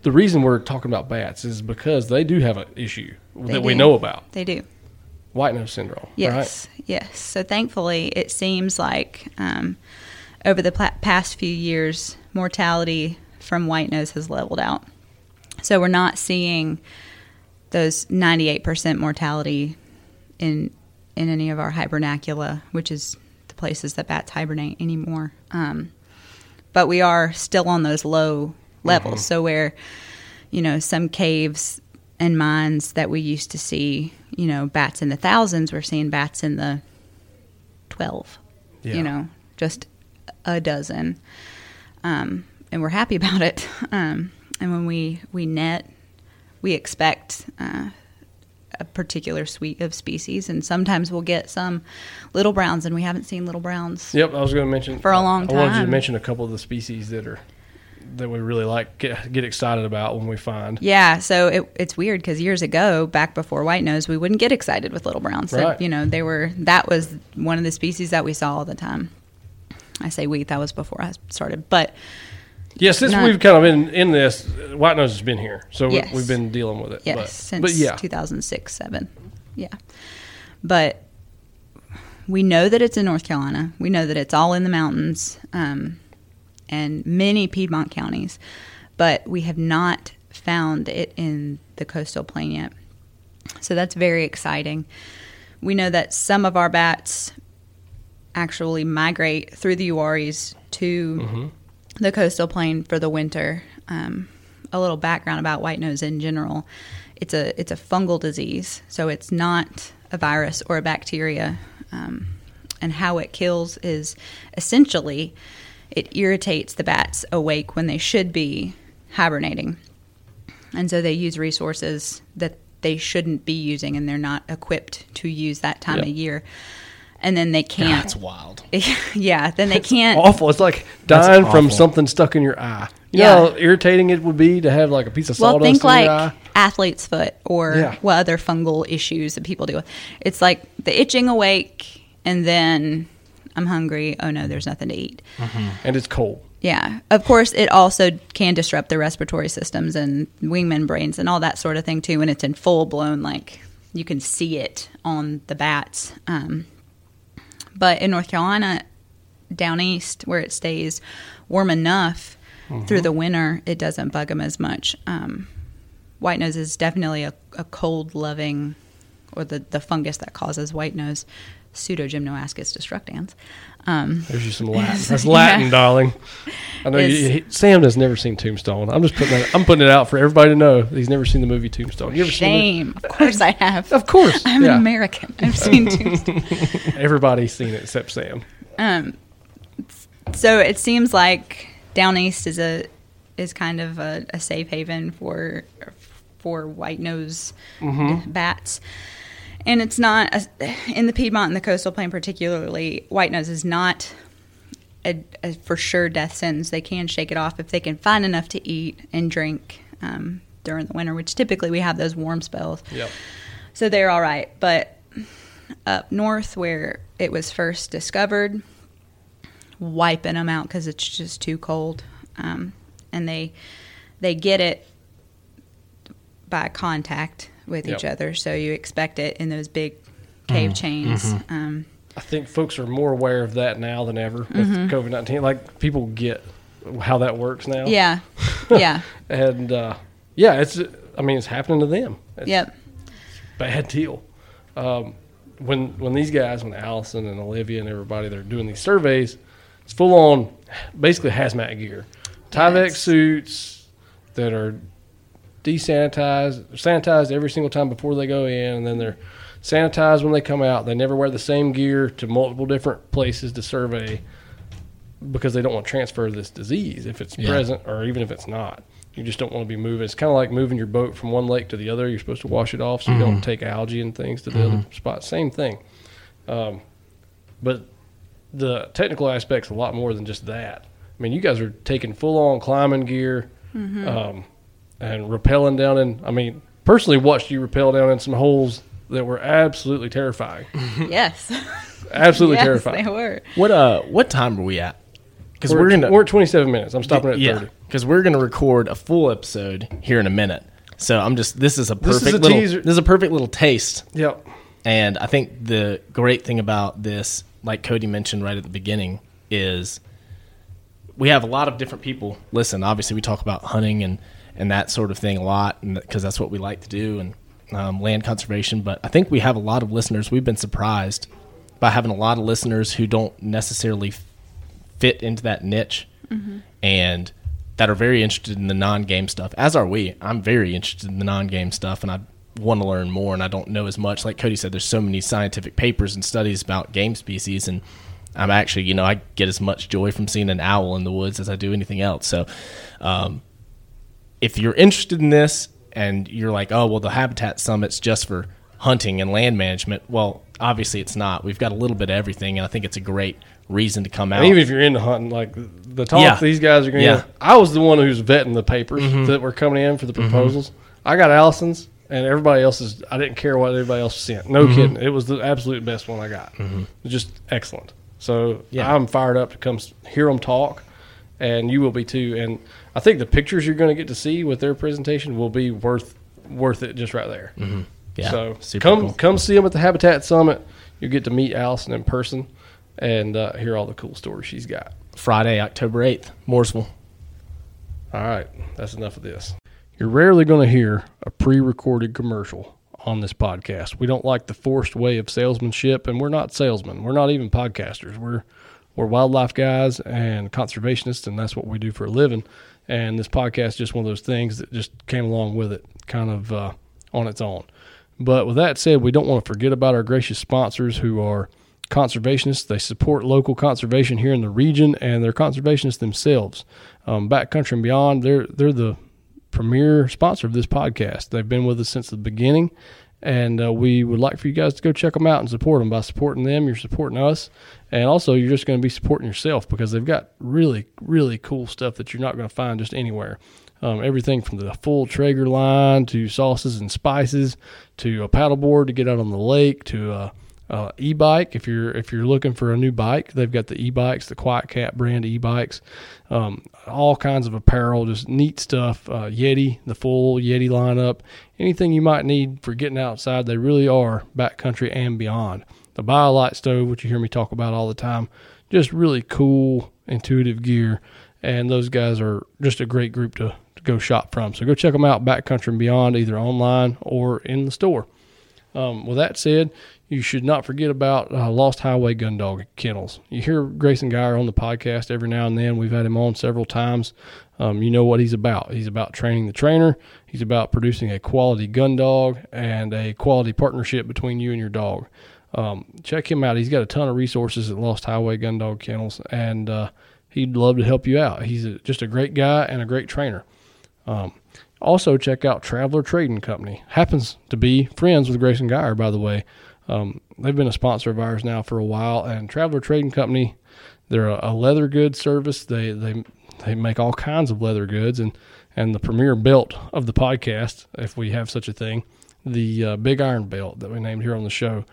the reason we're talking about bats is because they do have an issue They that we know about they do. White nose syndrome. Yes, yes. So thankfully, it seems like um, over the past few years, mortality from white nose has leveled out. So we're not seeing those 98% mortality in in any of our hibernacula, which is the places that bats hibernate anymore. Um, but we are still on those low levels. So where you know some caves and mines that we used to see, you know, bats in the thousands, we're seeing bats in the twelve. Yeah. You know, just a dozen, um, and we're happy about it. Um, and when we we net, we expect. Uh, a particular suite of species, and sometimes we'll get some little browns, and we haven't seen little browns. Yep, I was going to mention For a long time. I wanted you to mention a couple of the species that are that we really like get, get excited about when we find. Yeah, so it, it's weird because years ago, back before white nose, we wouldn't get excited with little browns. So, Right. you know, they were that was one of the species that we saw all the time. I say we, that was before I started, but Yeah, since Not- we've kind of been in this, white nose has been here, so we- Yes. we've been dealing with it. yes, but, since but yeah, 2006, seven, yeah. But we know that it's in North Carolina. We know that it's all in the mountains um, and many Piedmont counties, but we have not found it in the coastal plain yet. So that's very exciting. We know that some of our bats actually migrate through the Uwharries to the coastal plain for the winter. Um, a little background about white nose in general: it's a it's a fungal disease, so it's not a virus or a bacteria. Um, and how it kills is essentially it irritates the bats awake when they should be hibernating, and so they use resources that they shouldn't be using, and they're not equipped to use that time Yep. of year. And then they can't. That's wild. yeah, then they can't. Awful. It's like dying from something stuck in your eye. You Yeah. know how irritating it would be to have like a piece of Well, sawdust think in like your eye? athlete's foot or Yeah. what other fungal issues that people deal with. It's like the itching awake, and then I'm hungry. Oh no, there's nothing to eat. And it's cold. Yeah. Of course, it also can disrupt the respiratory systems and wing membranes and all that sort of thing too. When it's in full blown, like you can see it on the bats. Um, but in North Carolina, down east, where it stays warm enough through the winter, it doesn't bug them as much. Um, white nose is definitely a, a cold loving, or the, the fungus that causes white nose, Pseudogymnoascus destructans. Um, There's you some Latin. That's Yeah. Latin, darling. I know you, Is- he- Sam has never seen Tombstone. I'm just putting that. I'm putting it out for everybody to know he's never seen the movie Tombstone. You ever seen Shame. Of course I have. Of course. I'm yeah. an American. I've seen Tombstone. Everybody's seen it except Sam. Um, so it seems like down east is a is kind of a, a safe haven for for white nose bats. And it's not a, in the Piedmont and the coastal plain, particularly. White nose is not a, a for sure death sentence. They can shake it off if they can find enough to eat and drink um, during the winter, which typically we have those warm spells. Yep. So they're all right. But up north, where it was first discovered, wiping them out because it's just too cold, um, and they they get it by contact with each other. So you expect it in those big cave chains. Um, I think folks are more aware of that now than ever with Mm-hmm. COVID nineteen. Like people get how that works now. yeah, yeah, And uh, yeah, it's. I mean, it's happening to them. It's yep, Bad deal. Um, when when these guys, when Allison and Olivia and everybody, they're doing these surveys, it's full on, basically hazmat gear, Tyvek Yes. suits that are desanitized, sanitized every single time before they go in, and then they're sanitized when they come out. They never wear the same gear to multiple different places to survey because they don't want to transfer this disease if it's Yeah. present or even if it's not. You just don't want to be moving. It's kind of like moving your boat from one lake to the other. You're supposed to wash it off so you don't take algae and things to the other spot. Same thing. Um, but the technical aspect's a lot more than just that. I mean, you guys are taking full on climbing gear um, and rappelling down in. I mean, personally watched you rappel down in some holes that were absolutely terrifying. yes, Absolutely yes, terrifying. they were. What uh? What time are we at? Because We're, we're, gonna we're at 27 minutes. I'm stopping at 30. yeah. Because we're gonna record a full episode here in a minute. So I'm just this is a This is perfect a little teaser. this is a perfect little taste. Yep. And I think the great thing about this, like Cody mentioned right at the beginning, is we have a lot of different people listen. Obviously, we talk about hunting and and that sort of thing a lot, because that's what we like to do and um, land conservation. But I think we have a lot of listeners. We've been surprised by having a lot of listeners who don't necessarily fit into that niche and that are very interested in the non-game stuff. As are we. I'm very interested in the non-game stuff, and I want to learn more. And I don't know as much. Like Cody said, there's so many scientific papers and studies about game species, and I'm actually, you know, I get as much joy from seeing an owl in the woods as I do anything else. So, um, if you're interested in this and you're like, oh, well, the Habitat Summit's just for hunting and land management, well, obviously it's not. We've got a little bit of everything, and I think it's a great reason to come out. And even if you're into hunting, like the talk Yeah. these guys are going to Yeah. I was the one who's vetting the papers mm-hmm. that were coming in for the mm-hmm. proposals. I got Allison's, and everybody else's. I didn't care what everybody else sent. No mm-hmm. kidding. It was the absolute best one I got. Was just excellent. So Yeah. I'm fired up to come hear them talk, and you will be too. And I think the pictures you're going to get to see with their presentation will be worth worth it just right there. yeah, so come cool. come see them at the Habitat Summit. You'll get to meet Allison in person and uh, hear all the cool stories she's got. Friday, October 8th, Mooresville. All right, that's enough of this. You're rarely going to hear a pre recorded commercial on this podcast. We don't like the forced way of salesmanship, and we're not salesmen. We're not even podcasters. We're we're wildlife guys and conservationists, and that's what we do for a living. And this podcast is just one of those things that just came along with it, kind of uh, on its own. But with that said, we don't want to forget about our gracious sponsors who are conservationists. They support local conservation here in the region, and they're conservationists themselves. Um, Backcountry and Beyond, they're they're the premier sponsor of this podcast. They've been with us since the beginning, and uh, we would like for you guys to go check them out and support them. By supporting them, you're supporting us, and also you're just going to be supporting yourself because they've got really, really cool stuff that you're not going to find just anywhere. Um, everything from the full Traeger line to sauces and spices to a paddleboard to get out on the lake to a, a e-bike. If you're if you're looking for a new bike, they've got the e-bikes, the QuietKat brand e-bikes, um, all kinds of apparel, just neat stuff. Uh, Yeti, the full Yeti lineup, anything you might need for getting outside, they really are backcountry and beyond. The BioLite stove, which you hear me talk about all the time, just really cool, intuitive gear, and those guys are just a great group to go shop from. So go check them out, Backcountry and Beyond, either online or in the store. Um, with that said, you should not forget about uh, Lost Highway Gun Dog Kennels. You hear Grayson Geyer on the podcast every now and then. We've had him on several times. Um, you know what he's about. He's about training the trainer. He's about producing a quality gun dog and a quality partnership between you and your dog. Um, check him out. He's got a ton of resources at Lost Highway Gun Dog Kennels, and uh, he'd love to help you out. He's a, just a great guy and a great trainer. Um, also, check out Traveler Trading Company. Happens to be friends with Grayson Geyer, by the way. Um, they've been a sponsor of ours now for a while, and Traveler Trading Company, they're a, a leather goods service. They they they make all kinds of leather goods, and and the premier belt of the podcast, if we have such a thing, the uh, Big Iron belt that we named here on the show.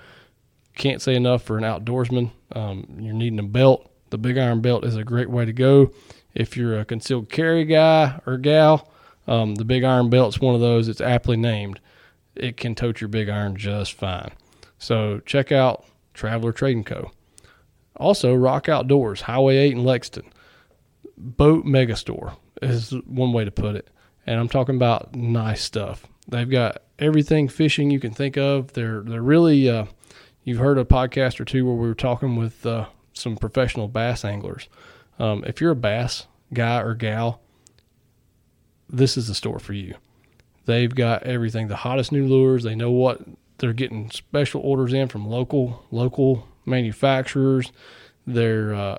Can't say enough for an outdoorsman. Um, you're needing a belt. The Big Iron belt is a great way to go. If you're a concealed carry guy or gal, um, the Big Iron belt's one of those. It's aptly named. It can tote your Big Iron just fine. So check out Traveler Trading Co. Also, Rock Outdoors, Highway 8 in Lexington. Boat Megastore is one way to put it. And I'm talking about nice stuff. They've got everything fishing you can think of. They're they're really uh, you've heard a podcast or two where we were talking with uh, some professional bass anglers. Um, if you're a bass guy or gal, this is the store for you. They've got everything, the hottest new lures. They know what they're getting special orders in from local local manufacturers. They're uh,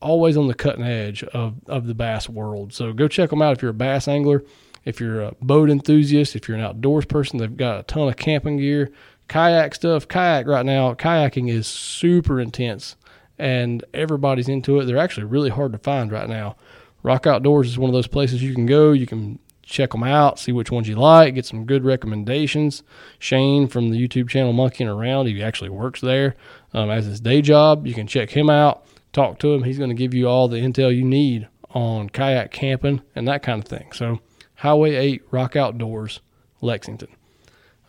always on the cutting edge of, of the bass world. So go check them out if you're a bass angler, if you're a boat enthusiast, if you're an outdoors person. They've got a ton of camping gear, kayak stuff. Kayak right now, kayaking is super intense and everybody's into it. They're actually really hard to find right now. Rock Outdoors is one of those places you can go. You can check them out, see which ones you like, get some good recommendations. Shane from the YouTube channel Monkeying Around, he actually works there um, as his day job. You can check him out, talk to him. He's going to give you all the intel you need on kayak camping and that kind of thing. So, Highway 8 Rock Outdoors, Lexington.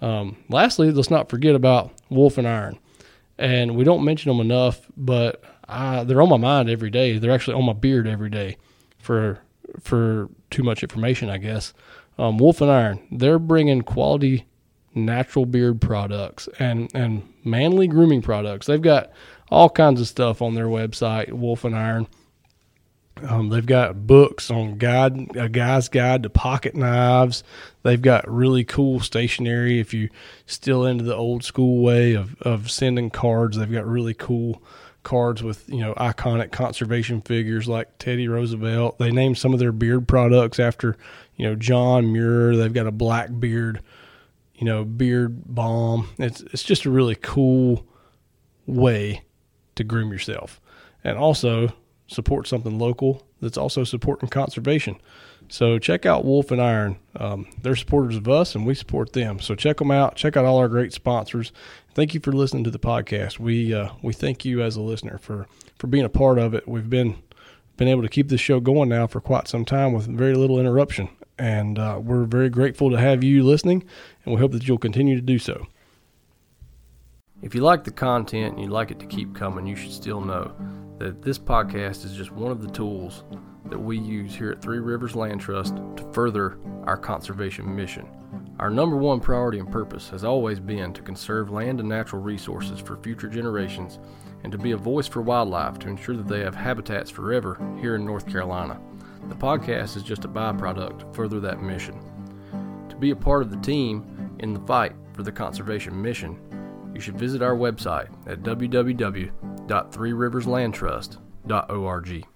Um, lastly, let's not forget about Wolf and Iron. And we don't mention them enough, but I, they're on my mind every day. They're actually on my beard every day for for too much information, I guess. Um, Wolf and Iron, they're bringing quality natural beard products and and manly grooming products. They've got all kinds of stuff on their website, Wolf and Iron. Um, they've got books on guide a guy's guide to pocket knives. They've got really cool stationery. If you still into the old school way of of sending cards, they've got really cool cards with you know iconic conservation figures like Teddy Roosevelt. They named some of their beard products after you know John Muir. They've got a black beard, you know, beard balm. It's it's just a really cool way to groom yourself, and also support something local that's also supporting conservation. So check out Wolf and Iron. Um, they're supporters of us, and we support them. So check them out. Check out all our great sponsors. Thank you for listening to the podcast. We uh, we thank you as a listener for for being a part of it. We've been been able to keep this show going now for quite some time with very little interruption, and uh, we're very grateful to have you listening, and we hope that you'll continue to do so. If you like the content and you'd like it to keep coming, you should still know that this podcast is just one of the tools that we use here at Three Rivers Land Trust to further our conservation mission. Our number one priority and purpose has always been to conserve land and natural resources for future generations and to be a voice for wildlife to ensure that they have habitats forever here in North Carolina. The podcast is just a byproduct to further that mission. To be a part of the team in the fight for the conservation mission, you should visit our website at www.threeriverslandtrust.org.